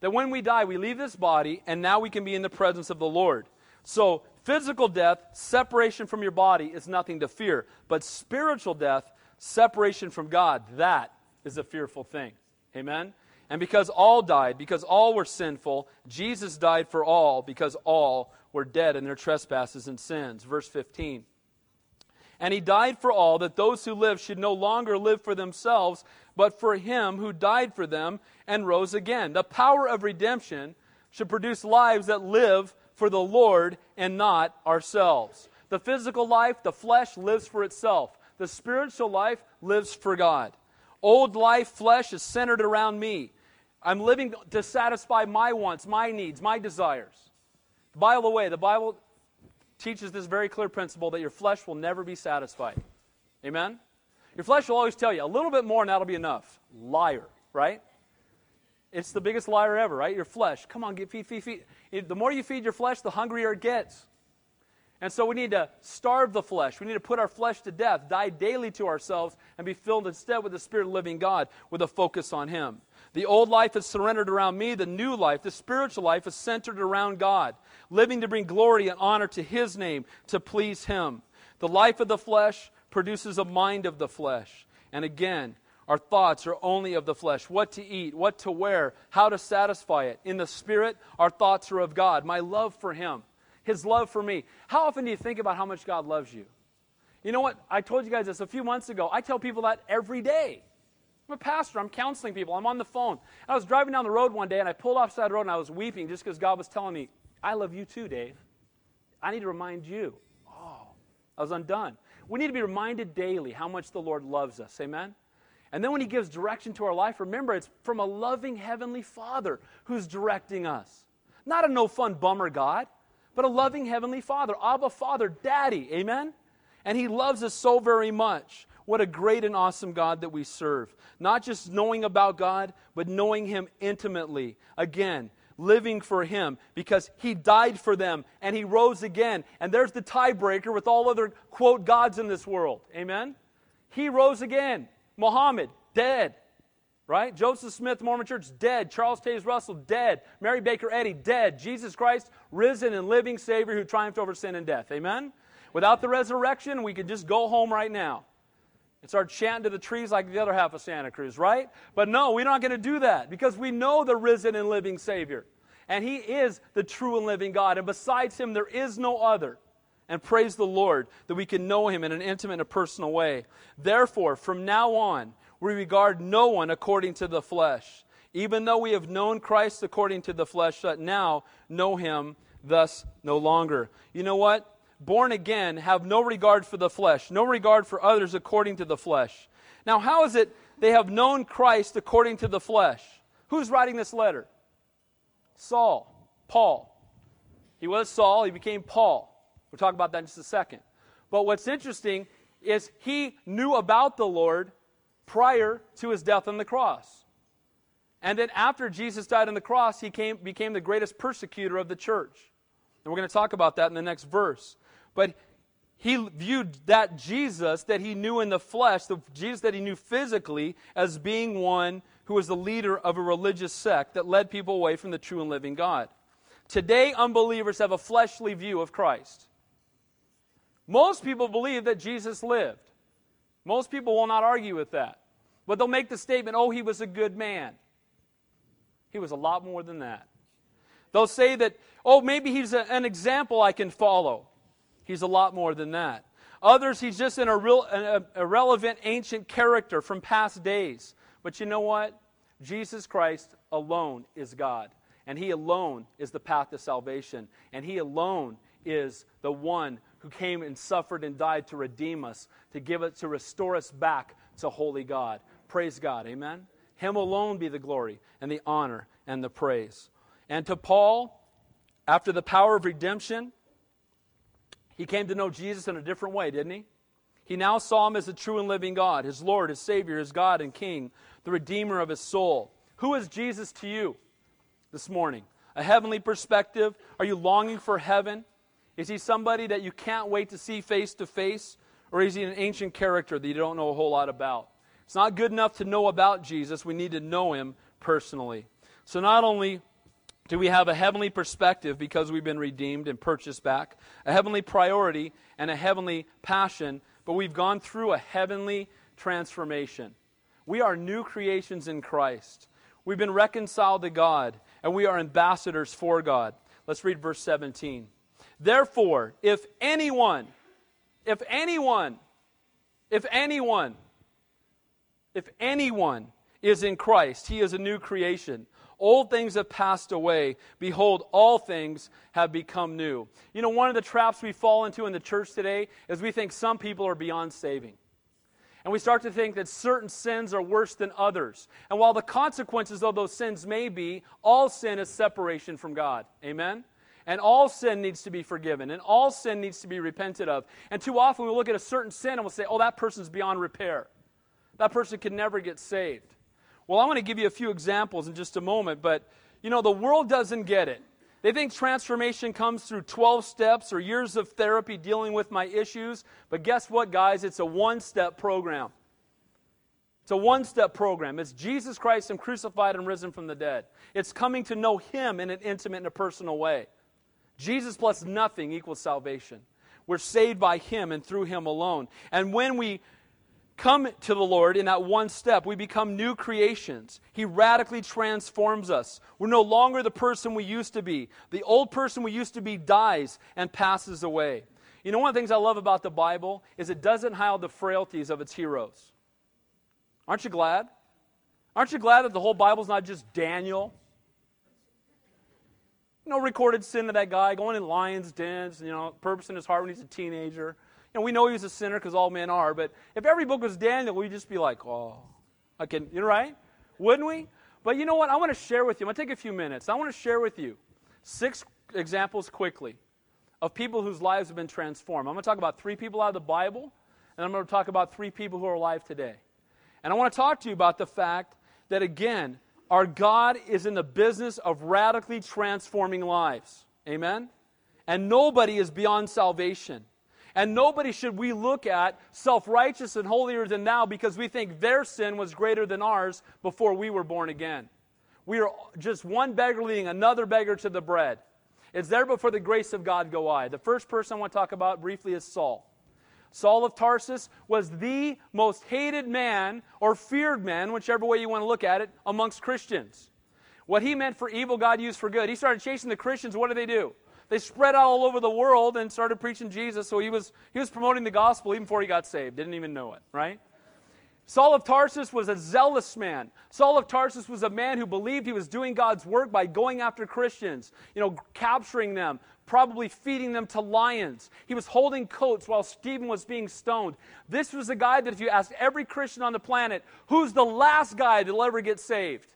that when we die, we leave this body and now we can be in the presence of the Lord. So, physical death, separation from your body, is nothing to fear. But spiritual death, separation from God, that is a fearful thing. Amen? And because all died, because all were sinful, Jesus died for all, because all were dead in their trespasses and sins. Verse 15. And he died for all, that those who live should no longer live for themselves, but for him who died for them and rose again. The power of redemption should produce lives that live for the Lord and not ourselves. The physical life, the flesh, lives for itself. The spiritual life lives for God. Old life, flesh, is centered around me. I'm living to satisfy my wants, my needs, my desires. By the way, the Bible teaches this very clear principle that your flesh will never be satisfied. Amen? Your flesh will always tell you a little bit more and that'll be enough. Liar, right? It's the biggest liar ever, right? Your flesh. Come on, get feed, feed, feed. The more you feed your flesh, the hungrier it gets. And so we need to starve the flesh. We need to put our flesh to death, die daily to ourselves, and be filled instead with the Spirit of living God with a focus on Him. The old life is surrendered around me. The new life, the spiritual life, is centered around God, living to bring glory and honor to His name, to please Him. The life of the flesh produces a mind of the flesh. And again, our thoughts are only of the flesh what to eat, what to wear, how to satisfy it. In the spirit, our thoughts are of God, my love for Him, His love for me. How often do you think about how much God loves you? You know what? I told you guys this a few months ago. I tell people that every day. I'm a pastor. I'm counseling people. I'm on the phone. I was driving down the road one day and I pulled off side road and I was weeping just because God was telling me, I love you too, Dave. I need to remind you. Oh, I was undone. We need to be reminded daily how much the Lord loves us. Amen? And then when He gives direction to our life, remember it's from a loving Heavenly Father who's directing us. Not a no fun bummer God, but a loving Heavenly Father. Abba Father, Daddy. Amen? And He loves us so very much. What a great and awesome God that we serve. Not just knowing about God, but knowing Him intimately. Again, living for Him because He died for them and He rose again. And there's the tiebreaker with all other, quote, gods in this world. Amen? He rose again. Muhammad, dead. Right? Joseph Smith, Mormon Church, dead. Charles Taze Russell, dead. Mary Baker Eddy, dead. Jesus Christ, risen and living Savior who triumphed over sin and death. Amen? Without the resurrection, we could just go home right now and start chanting to the trees like the other half of Santa Cruz, right? But no, we're not going to do that because we know the risen and living Savior. And He is the true and living God. And besides Him, there is no other and praise the Lord that we can know him in an intimate and personal way. Therefore, from now on, we regard no one according to the flesh. Even though we have known Christ according to the flesh, but now know him thus no longer. You know what? Born again have no regard for the flesh, no regard for others according to the flesh. Now, how is it they have known Christ according to the flesh? Who's writing this letter? Saul, Paul. He was Saul, he became Paul. We'll talk about that in just a second. But what's interesting is he knew about the Lord prior to his death on the cross. And then after Jesus died on the cross, he came, became the greatest persecutor of the church. And we're going to talk about that in the next verse. But he viewed that Jesus that he knew in the flesh, the Jesus that he knew physically, as being one who was the leader of a religious sect that led people away from the true and living God. Today, unbelievers have a fleshly view of Christ. Most people believe that Jesus lived. Most people will not argue with that. But they'll make the statement, oh, he was a good man. He was a lot more than that. They'll say that, oh, maybe he's a, an example I can follow. He's a lot more than that. Others, he's just an irrelevant ancient character from past days. But you know what? Jesus Christ alone is God. And he alone is the path to salvation. And he alone is the one who came and suffered and died to redeem us, to give it, to restore us back to holy God. Praise God. Amen. Him alone be the glory and the honor and the praise. And to Paul, after the power of redemption, he came to know Jesus in a different way, didn't he? He now saw him as the true and living God, his Lord, his Savior, his God and King, the Redeemer of his soul. Who is Jesus to you this morning? A heavenly perspective? Are you longing for heaven? Is he somebody that you can't wait to see face to face? Or is he an ancient character that you don't know a whole lot about? It's not good enough to know about Jesus, we need to know him personally. So not only do we have a heavenly perspective because we've been redeemed and purchased back, a heavenly priority, and a heavenly passion, but we've gone through a heavenly transformation. We are new creations in Christ. We've been reconciled to God, and we are ambassadors for God. Let's read verse 17. Therefore, if anyone, if anyone, if anyone, if anyone is in Christ, he is a new creation. Old things have passed away. Behold, all things have become new. You know, one of the traps we fall into in the church today is we think some people are beyond saving. And we start to think that certain sins are worse than others. And while the consequences of those sins may be, all sin is separation from God. Amen? And all sin needs to be forgiven, and all sin needs to be repented of. And too often we look at a certain sin and we'll say, oh, that person's beyond repair. That person can never get saved. Well, I want to give you a few examples in just a moment, but you know, the world doesn't get it. They think transformation comes through 12 steps or years of therapy dealing with my issues. But guess what, guys? It's a one step program. It's a one step program. It's Jesus Christ and crucified and risen from the dead. It's coming to know Him in an intimate and a personal way. Jesus plus nothing equals salvation. We're saved by Him and through Him alone. And when we come to the Lord in that one step, we become new creations. He radically transforms us. We're no longer the person we used to be. The old person we used to be dies and passes away. You know, one of the things I love about the Bible is it doesn't hide the frailties of its heroes. Aren't you glad? Aren't you glad that the whole Bible's not just Daniel? no recorded sin of that guy going in lion's dens, you know, purpose in his heart when he's a teenager. Know, we know he was a sinner because all men are, but if every book was Daniel, we'd just be like, oh, I can, you know, right? Wouldn't we? But you know what? I want to share with you. I'm going to take a few minutes. I want to share with you six examples quickly of people whose lives have been transformed. I'm going to talk about three people out of the Bible, and I'm going to talk about three people who are alive today. And I want to talk to you about the fact that, again, our God is in the business of radically transforming lives. Amen? And nobody is beyond salvation. And nobody should we look at self righteous and holier than thou because we think their sin was greater than ours before we were born again. We are just one beggar leading another beggar to the bread. It's there before the grace of God go I. The first person I want to talk about briefly is Saul. Saul of Tarsus was the most hated man or feared man, whichever way you want to look at it, amongst Christians. What he meant for evil, God used for good. He started chasing the Christians. What did they do? They spread out all over the world and started preaching Jesus. So he was, he was promoting the gospel even before he got saved. Didn't even know it, right? Saul of Tarsus was a zealous man. Saul of Tarsus was a man who believed he was doing God's work by going after Christians, you know, capturing them, probably feeding them to lions. He was holding coats while Stephen was being stoned. This was a guy that if you asked every Christian on the planet, who's the last guy that'll ever get saved?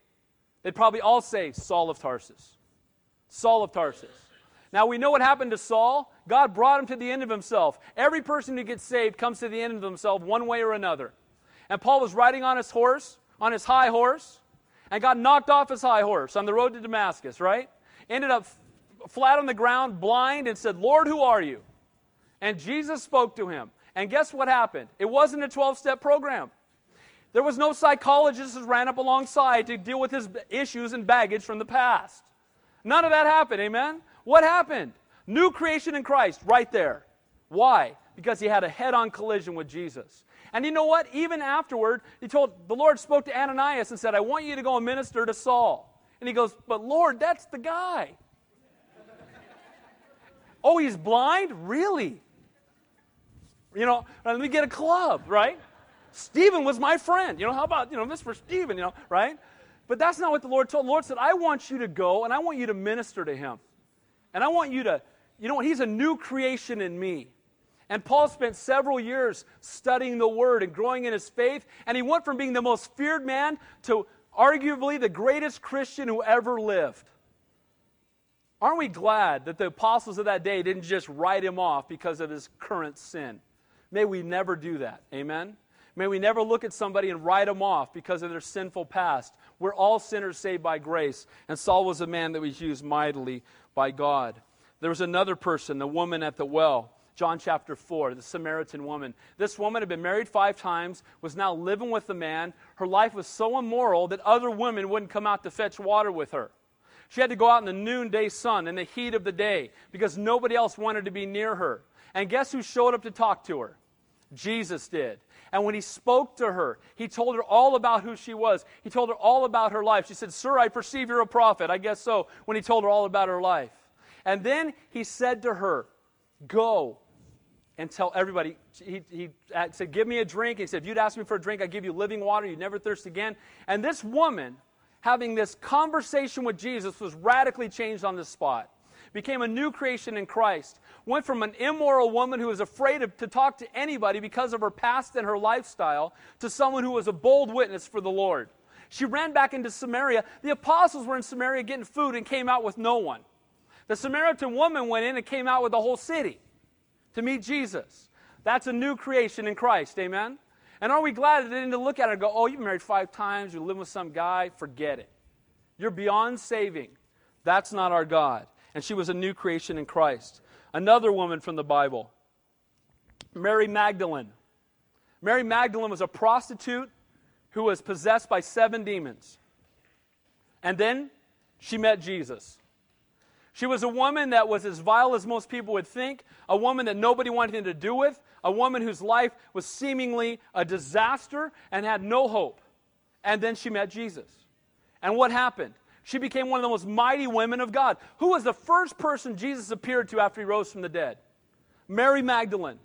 They'd probably all say Saul of Tarsus. Saul of Tarsus. Now we know what happened to Saul. God brought him to the end of himself. Every person who gets saved comes to the end of themselves one way or another. And Paul was riding on his horse, on his high horse, and got knocked off his high horse on the road to Damascus, right? Ended up flat on the ground, blind, and said, Lord, who are you? And Jesus spoke to him. And guess what happened? It wasn't a 12 step program. There was no psychologist who ran up alongside to deal with his issues and baggage from the past. None of that happened, amen? What happened? New creation in Christ, right there. Why? Because he had a head on collision with Jesus. And you know what? Even afterward, he told the Lord spoke to Ananias and said, I want you to go and minister to Saul. And he goes, But Lord, that's the guy. oh, he's blind? Really? You know, let me get a club, right? Stephen was my friend. You know, how about, you know, this for Stephen, you know, right? But that's not what the Lord told. The Lord said, I want you to go and I want you to minister to him. And I want you to, you know what, he's a new creation in me. And Paul spent several years studying the Word and growing in his faith. And he went from being the most feared man to arguably the greatest Christian who ever lived. Aren't we glad that the apostles of that day didn't just write him off because of his current sin? May we never do that. Amen? May we never look at somebody and write them off because of their sinful past. We're all sinners saved by grace. And Saul was a man that was used mightily by God. There was another person, the woman at the well. John chapter 4, the Samaritan woman. This woman had been married five times, was now living with a man. Her life was so immoral that other women wouldn't come out to fetch water with her. She had to go out in the noonday sun, in the heat of the day, because nobody else wanted to be near her. And guess who showed up to talk to her? Jesus did. And when he spoke to her, he told her all about who she was. He told her all about her life. She said, Sir, I perceive you're a prophet. I guess so, when he told her all about her life. And then he said to her, Go and tell everybody. He, he said, Give me a drink. He said, If you'd ask me for a drink, I'd give you living water. You'd never thirst again. And this woman, having this conversation with Jesus, was radically changed on the spot. Became a new creation in Christ. Went from an immoral woman who was afraid of, to talk to anybody because of her past and her lifestyle to someone who was a bold witness for the Lord. She ran back into Samaria. The apostles were in Samaria getting food and came out with no one. The Samaritan woman went in and came out with the whole city to meet Jesus. That's a new creation in Christ. Amen? And are we glad that they didn't look at it and go, oh, you've married five times, you're living with some guy, forget it. You're beyond saving. That's not our God. And she was a new creation in Christ. Another woman from the Bible, Mary Magdalene. Mary Magdalene was a prostitute who was possessed by seven demons. And then she met Jesus. She was a woman that was as vile as most people would think, a woman that nobody wanted to do with, a woman whose life was seemingly a disaster and had no hope. And then she met Jesus. And what happened? She became one of the most mighty women of God. Who was the first person Jesus appeared to after he rose from the dead? Mary Magdalene.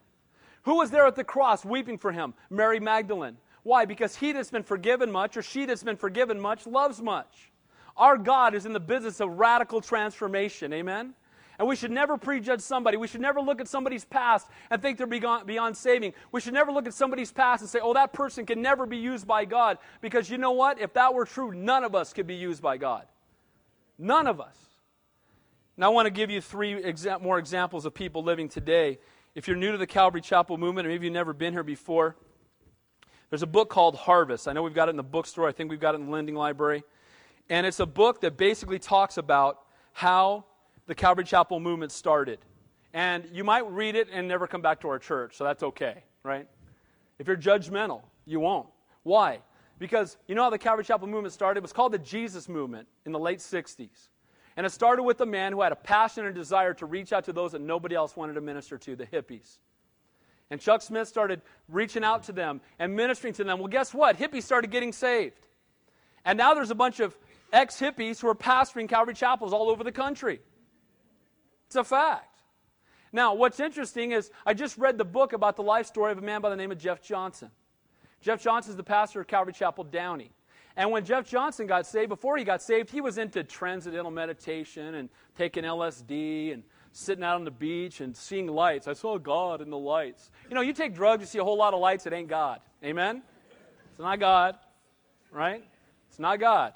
Who was there at the cross weeping for him? Mary Magdalene. Why? Because he that's been forgiven much, or she that's been forgiven much, loves much. Our God is in the business of radical transformation. Amen? And we should never prejudge somebody. We should never look at somebody's past and think they're beyond, saving. We should never look at somebody's past and say, oh, that person can never be used by God. Because you know what? If that were true, none of us could be used by God. None of us. Now, I want to give you three exa- more examples of people living today. If you're new to the Calvary Chapel movement, or maybe you've never been here before, there's a book called Harvest. I know we've got it in the bookstore. I think we've got it in the lending library. And it's a book that basically talks about how the Calvary Chapel movement started. And you might read it and never come back to our church, so that's okay, right? If you're judgmental, you won't. Why? Because you know how the Calvary Chapel movement started? It was called the Jesus movement in the late 60s. And it started with a man who had a passion and desire to reach out to those that nobody else wanted to minister to, the hippies. And Chuck Smith started reaching out to them and ministering to them. Well, guess what? Hippies started getting saved. And now there's a bunch of ex hippies who are pastoring Calvary chapels all over the country. It's a fact. Now, what's interesting is I just read the book about the life story of a man by the name of Jeff Johnson. Jeff Johnson is the pastor of Calvary Chapel Downey. And when Jeff Johnson got saved, before he got saved, he was into transcendental meditation and taking LSD and sitting out on the beach and seeing lights. I saw God in the lights. You know, you take drugs, you see a whole lot of lights, it ain't God. Amen? It's not God, right? It's not God.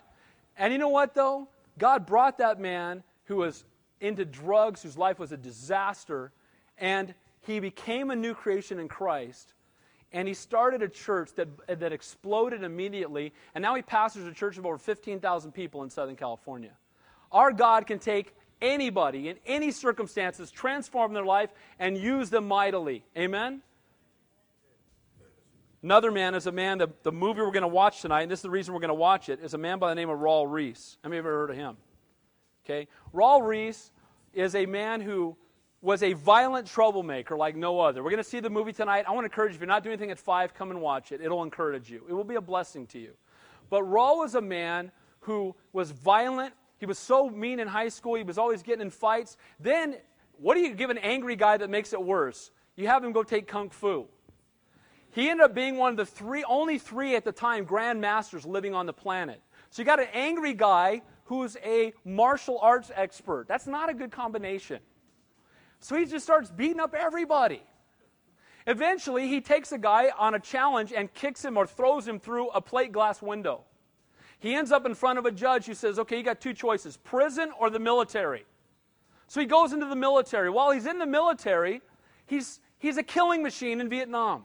And you know what, though? God brought that man who was into drugs, whose life was a disaster, and he became a new creation in Christ. And he started a church that, that exploded immediately, and now he pastors a church of over 15,000 people in Southern California. Our God can take anybody in any circumstances, transform their life, and use them mightily. Amen? Another man is a man, the, the movie we're going to watch tonight, and this is the reason we're going to watch it, is a man by the name of Raul Ries. How many of you ever heard of him? Okay? Raul Ries is a man who was a violent troublemaker like no other. We're going to see the movie tonight. I want to encourage you, if you're not doing anything at 5, come and watch it. It'll encourage you, it will be a blessing to you. But Raul was a man who was violent. He was so mean in high school. He was always getting in fights. Then, what do you give an angry guy that makes it worse? You have him go take kung fu. He ended up being one of the three, only three at the time, grandmasters living on the planet. So you got an angry guy who's a martial arts expert. That's not a good combination. So he just starts beating up everybody. Eventually, he takes a guy on a challenge and kicks him or throws him through a plate glass window. He ends up in front of a judge who says, Okay, you got two choices prison or the military. So he goes into the military. While he's in the military, he's, he's a killing machine in Vietnam.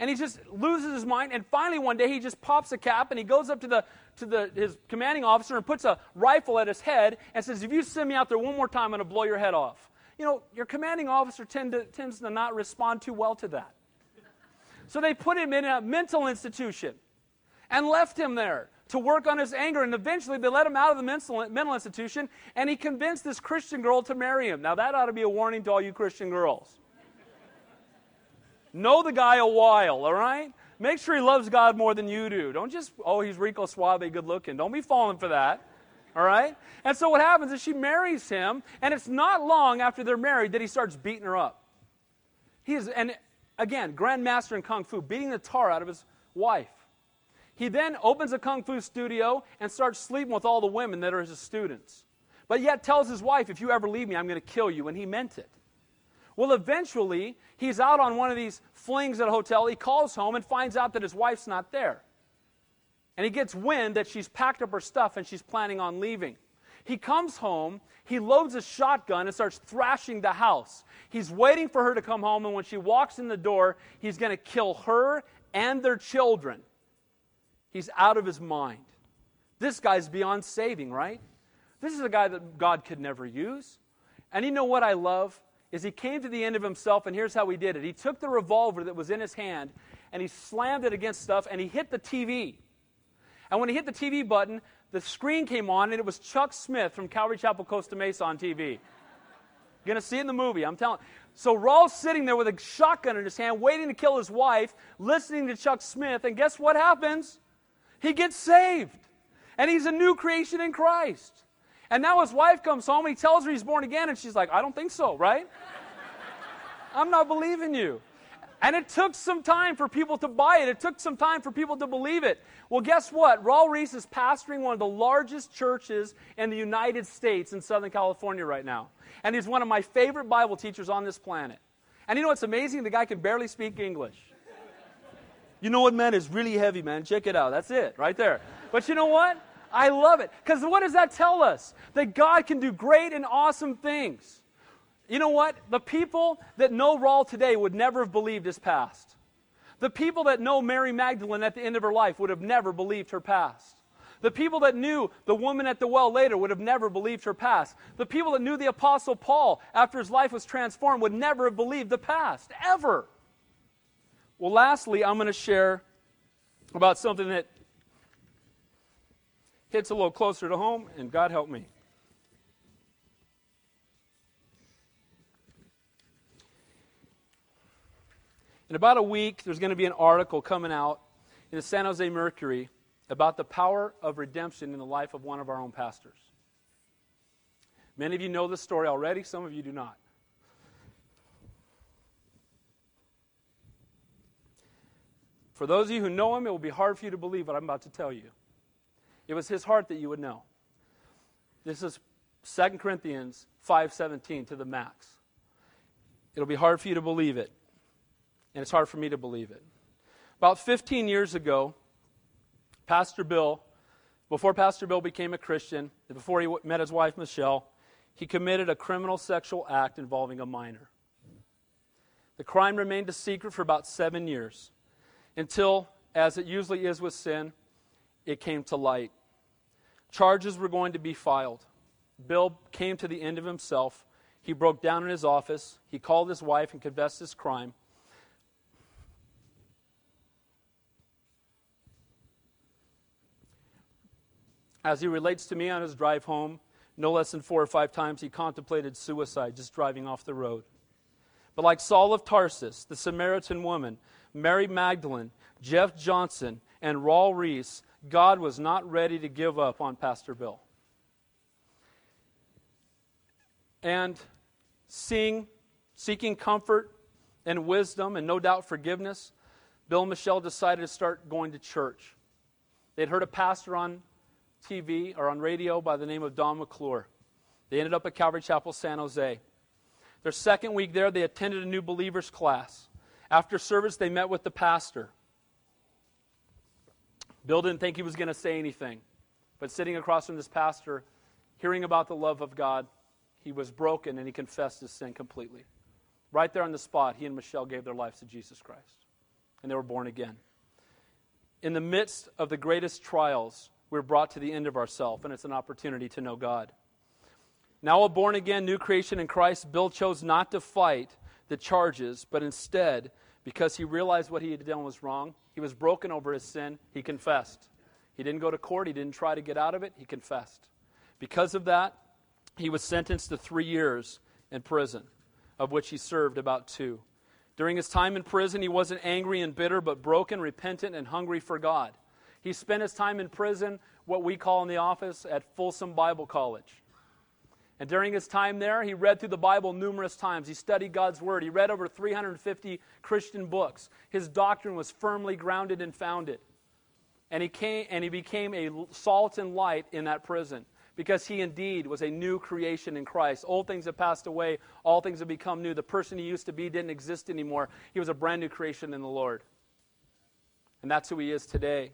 And he just loses his mind. And finally, one day, he just pops a cap and he goes up to, the, to the, his commanding officer and puts a rifle at his head and says, If you send me out there one more time, I'm going to blow your head off. You know, your commanding officer tend to, tends to not respond too well to that. So they put him in a mental institution and left him there to work on his anger. And eventually they let him out of the mental, mental institution, and he convinced this Christian girl to marry him. Now, that ought to be a warning to all you Christian girls. know the guy a while, all right? Make sure he loves God more than you do. Don't just, oh, he's Rico Suave, good looking. Don't be falling for that. All right? And so what happens is she marries him, and it's not long after they're married that he starts beating her up. He is, and again, grandmaster in kung fu, beating the tar out of his wife. He then opens a kung fu studio and starts sleeping with all the women that are his students. But yet tells his wife, if you ever leave me, I'm going to kill you. And he meant it. Well, eventually, he's out on one of these flings at a hotel. He calls home and finds out that his wife's not there. And he gets wind that she's packed up her stuff and she's planning on leaving. He comes home, he loads a shotgun and starts thrashing the house. He's waiting for her to come home, and when she walks in the door, he's going to kill her and their children. He's out of his mind. This guy's beyond saving, right? This is a guy that God could never use. And you know what I love? Is he came to the end of himself, and here's how he did it. He took the revolver that was in his hand and he slammed it against stuff and he hit the TV. And when he hit the TV button, the screen came on and it was Chuck Smith from Calvary Chapel, Costa Mesa on TV. You're to see it in the movie, I'm telling So Raul's sitting there with a shotgun in his hand, waiting to kill his wife, listening to Chuck Smith, and guess what happens? He gets saved. And he's a new creation in Christ. And now his wife comes home and he tells her he's born again, and she's like, I don't think so, right? *laughs* I'm not believing you. And it took some time for people to buy it. It took some time for people to believe it. Well, guess what? Raul Ries is pastoring one of the largest churches in the United States in Southern California right now. And he's one of my favorite Bible teachers on this planet. And you know what's amazing? The guy can barely speak English. You know what, man? It's really heavy, man. Check it out. That's it, right there. But you know what? I love it. Because what does that tell us? That God can do great and awesome things. You know what? The people that know Raul today would never have believed his past. The people that know Mary Magdalene at the end of her life would have never believed her past. The people that knew the woman at the well later would have never believed her past. The people that knew the Apostle Paul after his life was transformed would never have believed the past, ever. Well, lastly, I'm going to share about something that hits a little closer to home, and God help me. In about a week, there's going to be an article coming out in the San Jose Mercury about the power of redemption in the life of one of our own pastors. Many of you know this story already, some of you do not. For those of you who know him, it will be hard for you to believe what I'm about to tell you. It was his heart that you would know. This is 2 Corinthians 5:17 to the max. It'll be hard for you to believe it, and it's hard for me to believe it. About 15 years ago, Pastor Bill, before Pastor Bill became a Christian, before he met his wife Michelle, he committed a criminal sexual act involving a minor. The crime remained a secret for about seven years until, as it usually is with sin, it came to light. Charges were going to be filed. Bill came to the end of himself. He broke down in his office. He called his wife and confessed his crime. As he relates to me on his drive home, no less than four or five times he contemplated suicide just driving off the road. But like Saul of Tarsus, the Samaritan woman, Mary Magdalene, Jeff Johnson, and Raul Ries, God was not ready to give up on Pastor Bill. And seeing, seeking comfort and wisdom and no doubt forgiveness, Bill and Michelle decided to start going to church. They'd heard a pastor on TV or on radio by the name of Don McClure. They ended up at Calvary Chapel, San Jose. Their second week there, they attended a new believers class. After service, they met with the pastor. Bill didn't think he was going to say anything, but sitting across from this pastor, hearing about the love of God, he was broken and he confessed his sin completely. Right there on the spot, he and Michelle gave their lives to Jesus Christ, and they were born again. In the midst of the greatest trials, we're brought to the end of ourselves, and it's an opportunity to know God. Now, a born again, new creation in Christ, Bill chose not to fight the charges, but instead, because he realized what he had done was wrong, he was broken over his sin, he confessed. He didn't go to court, he didn't try to get out of it, he confessed. Because of that, he was sentenced to three years in prison, of which he served about two. During his time in prison, he wasn't angry and bitter, but broken, repentant, and hungry for God. He spent his time in prison, what we call in the office, at Folsom Bible College. And during his time there, he read through the Bible numerous times. He studied God's Word. He read over 350 Christian books. His doctrine was firmly grounded and founded. And he, came, and he became a salt and light in that prison because he indeed was a new creation in Christ. Old things have passed away, all things have become new. The person he used to be didn't exist anymore. He was a brand new creation in the Lord. And that's who he is today.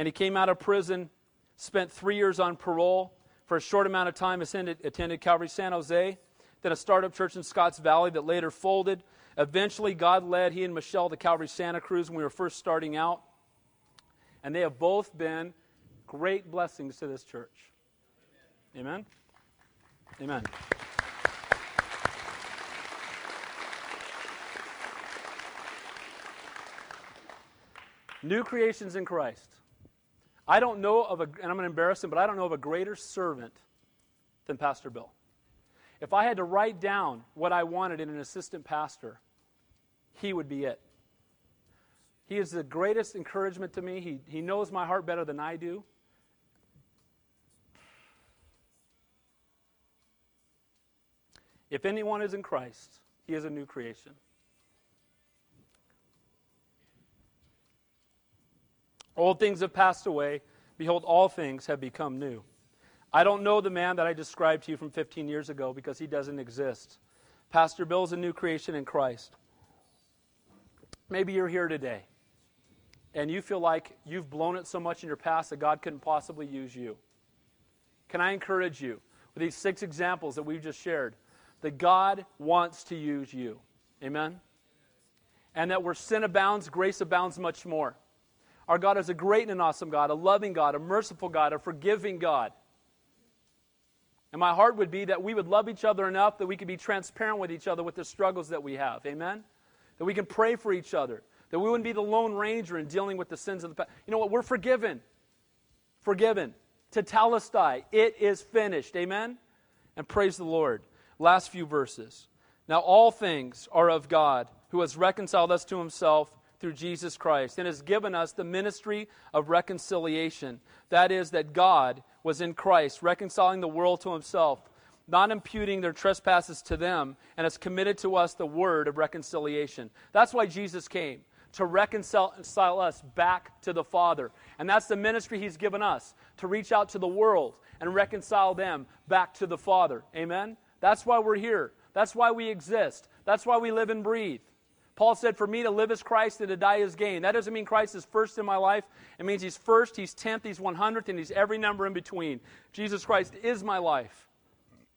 And he came out of prison, spent three years on parole for a short amount of time, attended, attended Calvary San Jose, then a startup church in Scotts Valley that later folded. Eventually, God led he and Michelle to Calvary Santa Cruz when we were first starting out. And they have both been great blessings to this church. Amen? Amen. New creations in Christ. I don't know of a, and I'm going to embarrass him, but I don't know of a greater servant than Pastor Bill. If I had to write down what I wanted in an assistant pastor, he would be it. He is the greatest encouragement to me. He, he knows my heart better than I do. If anyone is in Christ, he is a new creation. Old things have passed away. Behold, all things have become new. I don't know the man that I described to you from 15 years ago because he doesn't exist. Pastor Bill is a new creation in Christ. Maybe you're here today and you feel like you've blown it so much in your past that God couldn't possibly use you. Can I encourage you with these six examples that we've just shared that God wants to use you? Amen? And that where sin abounds, grace abounds much more. Our God is a great and an awesome God, a loving God, a merciful God, a forgiving God. And my heart would be that we would love each other enough that we could be transparent with each other with the struggles that we have. Amen? That we can pray for each other. That we wouldn't be the lone ranger in dealing with the sins of the past. You know what? We're forgiven. Forgiven. To Tetelestai. It is finished. Amen? And praise the Lord. Last few verses. Now all things are of God, who has reconciled us to himself through Jesus Christ and has given us the ministry of reconciliation. That is, that God was in Christ, reconciling the world to himself, not imputing their trespasses to them, and has committed to us the word of reconciliation. That's why Jesus came. To reconcile us back to the Father. And that's the ministry He's given us to reach out to the world and reconcile them back to the Father. Amen? That's why we're here. That's why we exist. That's why we live and breathe. Paul said, For me to live is Christ and to die is gain. That doesn't mean Christ is first in my life. It means He's first, He's tenth, He's 100th, and He's every number in between. Jesus Christ is my life.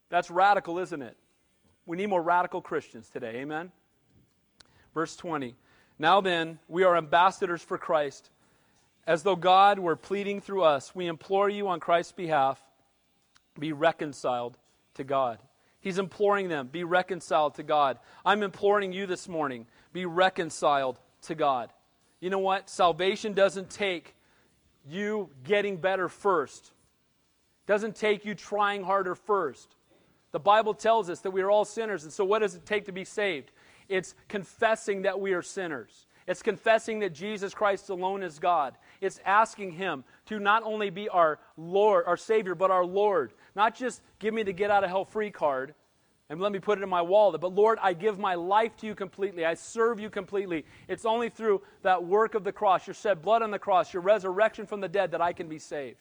That's radical, isn't it? We need more radical Christians today. Amen? Verse 20. Now then, we are ambassadors for Christ. As though God were pleading through us, we implore you on Christ's behalf be reconciled to God. He's imploring them, be reconciled to God. I'm imploring you this morning, be reconciled to God. You know what? Salvation doesn't take you getting better first. Doesn't take you trying harder first. The Bible tells us that we are all sinners, and so what does it take to be saved? It's confessing that we are sinners. It's confessing that Jesus Christ alone is God. It's asking Him to not only be our Lord, our Savior, but our Lord. Not just give me the get out of hell free card and let me put it in my wallet, but Lord, I give my life to you completely. I serve you completely. It's only through that work of the cross, your shed blood on the cross, your resurrection from the dead, that I can be saved.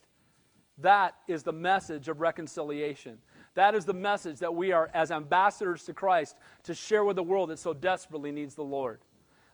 That is the message of reconciliation. That is the message that we are, as ambassadors to Christ, to share with the world that so desperately needs the Lord.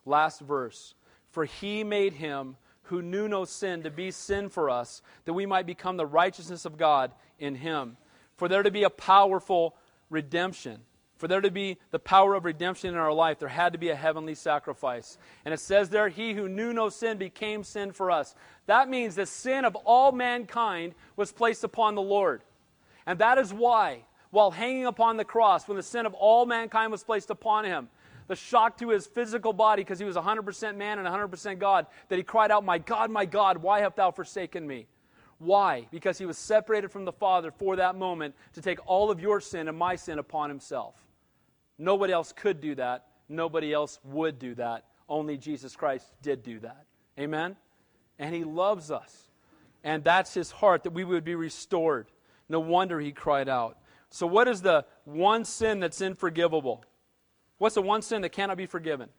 Last verse. For he made him who knew no sin to be sin for us, that we might become the righteousness of God in him. For there to be a powerful redemption, for there to be the power of redemption in our life, there had to be a heavenly sacrifice. And it says there, He who knew no sin became sin for us. That means the sin of all mankind was placed upon the Lord. And that is why, while hanging upon the cross, when the sin of all mankind was placed upon him, the shock to his physical body, because he was 100% man and 100% God, that he cried out, My God, my God, why hast thou forsaken me? Why? Because he was separated from the Father for that moment to take all of your sin and my sin upon himself. Nobody else could do that. Nobody else would do that. Only Jesus Christ did do that. Amen? And he loves us. And that's his heart, that we would be restored. No wonder he cried out. So, what is the one sin that's unforgivable? What's the one sin that cannot be forgiven?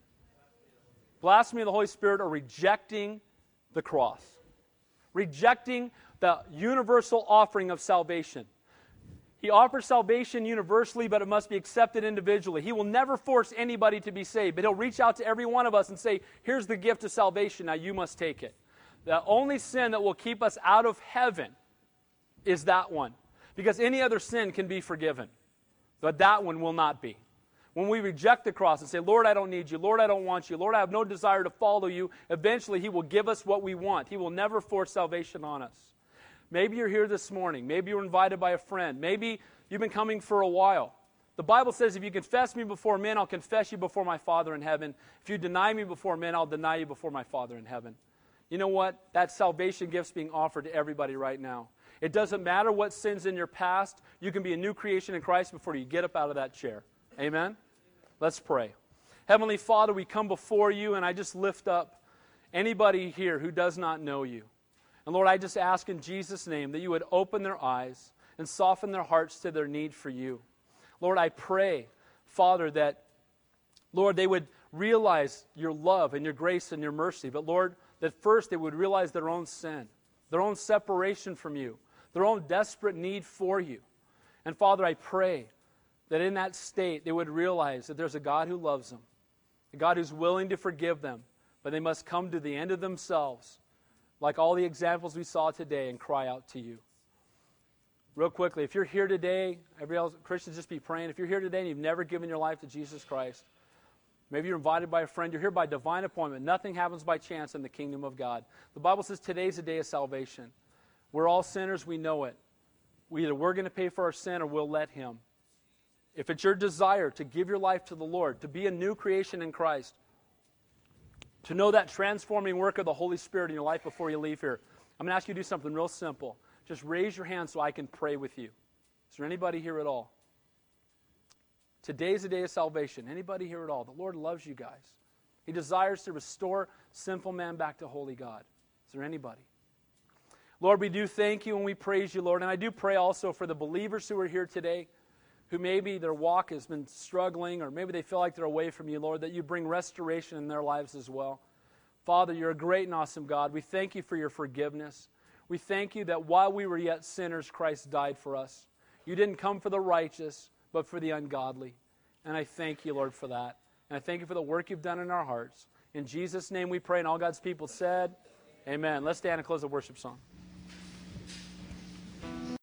Blasphemy of the Holy Spirit or rejecting the cross. Rejecting the universal offering of salvation. He offers salvation universally, but it must be accepted individually. He will never force anybody to be saved, but He'll reach out to every one of us and say, Here's the gift of salvation, now you must take it. The only sin that will keep us out of heaven is that one, because any other sin can be forgiven, but that one will not be. When we reject the cross and say, Lord, I don't need you. Lord, I don't want you. Lord, I have no desire to follow you, eventually He will give us what we want. He will never force salvation on us. Maybe you're here this morning. Maybe you're invited by a friend. Maybe you've been coming for a while. The Bible says, if you confess me before men, I'll confess you before my Father in heaven. If you deny me before men, I'll deny you before my Father in heaven. You know what? That salvation gift's being offered to everybody right now. It doesn't matter what sins in your past, you can be a new creation in Christ before you get up out of that chair. Amen? Let's pray. Heavenly Father, we come before you, and I just lift up anybody here who does not know you. And Lord, I just ask in Jesus' name that you would open their eyes and soften their hearts to their need for you. Lord, I pray, Father, that, Lord, they would realize your love and your grace and your mercy. But Lord, that first they would realize their own sin, their own separation from you, their own desperate need for you. And Father, I pray that in that state they would realize that there's a God who loves them, a God who's willing to forgive them, but they must come to the end of themselves, like all the examples we saw today, and cry out to you. Real quickly, if you're here today, every else, Christians just be praying. If you're here today and you've never given your life to Jesus Christ, maybe you're invited by a friend, you're here by divine appointment. Nothing happens by chance in the kingdom of God. The Bible says today's a day of salvation. We're all sinners, we know it. We either we're going to pay for our sin or we'll let Him. If it's your desire to give your life to the Lord, to be a new creation in Christ, to know that transforming work of the Holy Spirit in your life before you leave here, I'm going to ask you to do something real simple. Just raise your hand so I can pray with you. Is there anybody here at all? Today's the day of salvation. Anybody here at all? The Lord loves you guys. He desires to restore sinful man back to holy God. Is there anybody? Lord, we do thank you and we praise you, Lord. And I do pray also for the believers who are here today who maybe their walk has been struggling or maybe they feel like they're away from you, Lord, that you bring restoration in their lives as well. Father, you're a great and awesome God. We thank you for your forgiveness. We thank you that while we were yet sinners, Christ died for us. You didn't come for the righteous, but for the ungodly. And I thank you, Lord, for that. And I thank you for the work you've done in our hearts. In Jesus' name we pray, and all God's people said, Amen. Let's stand and close the worship song.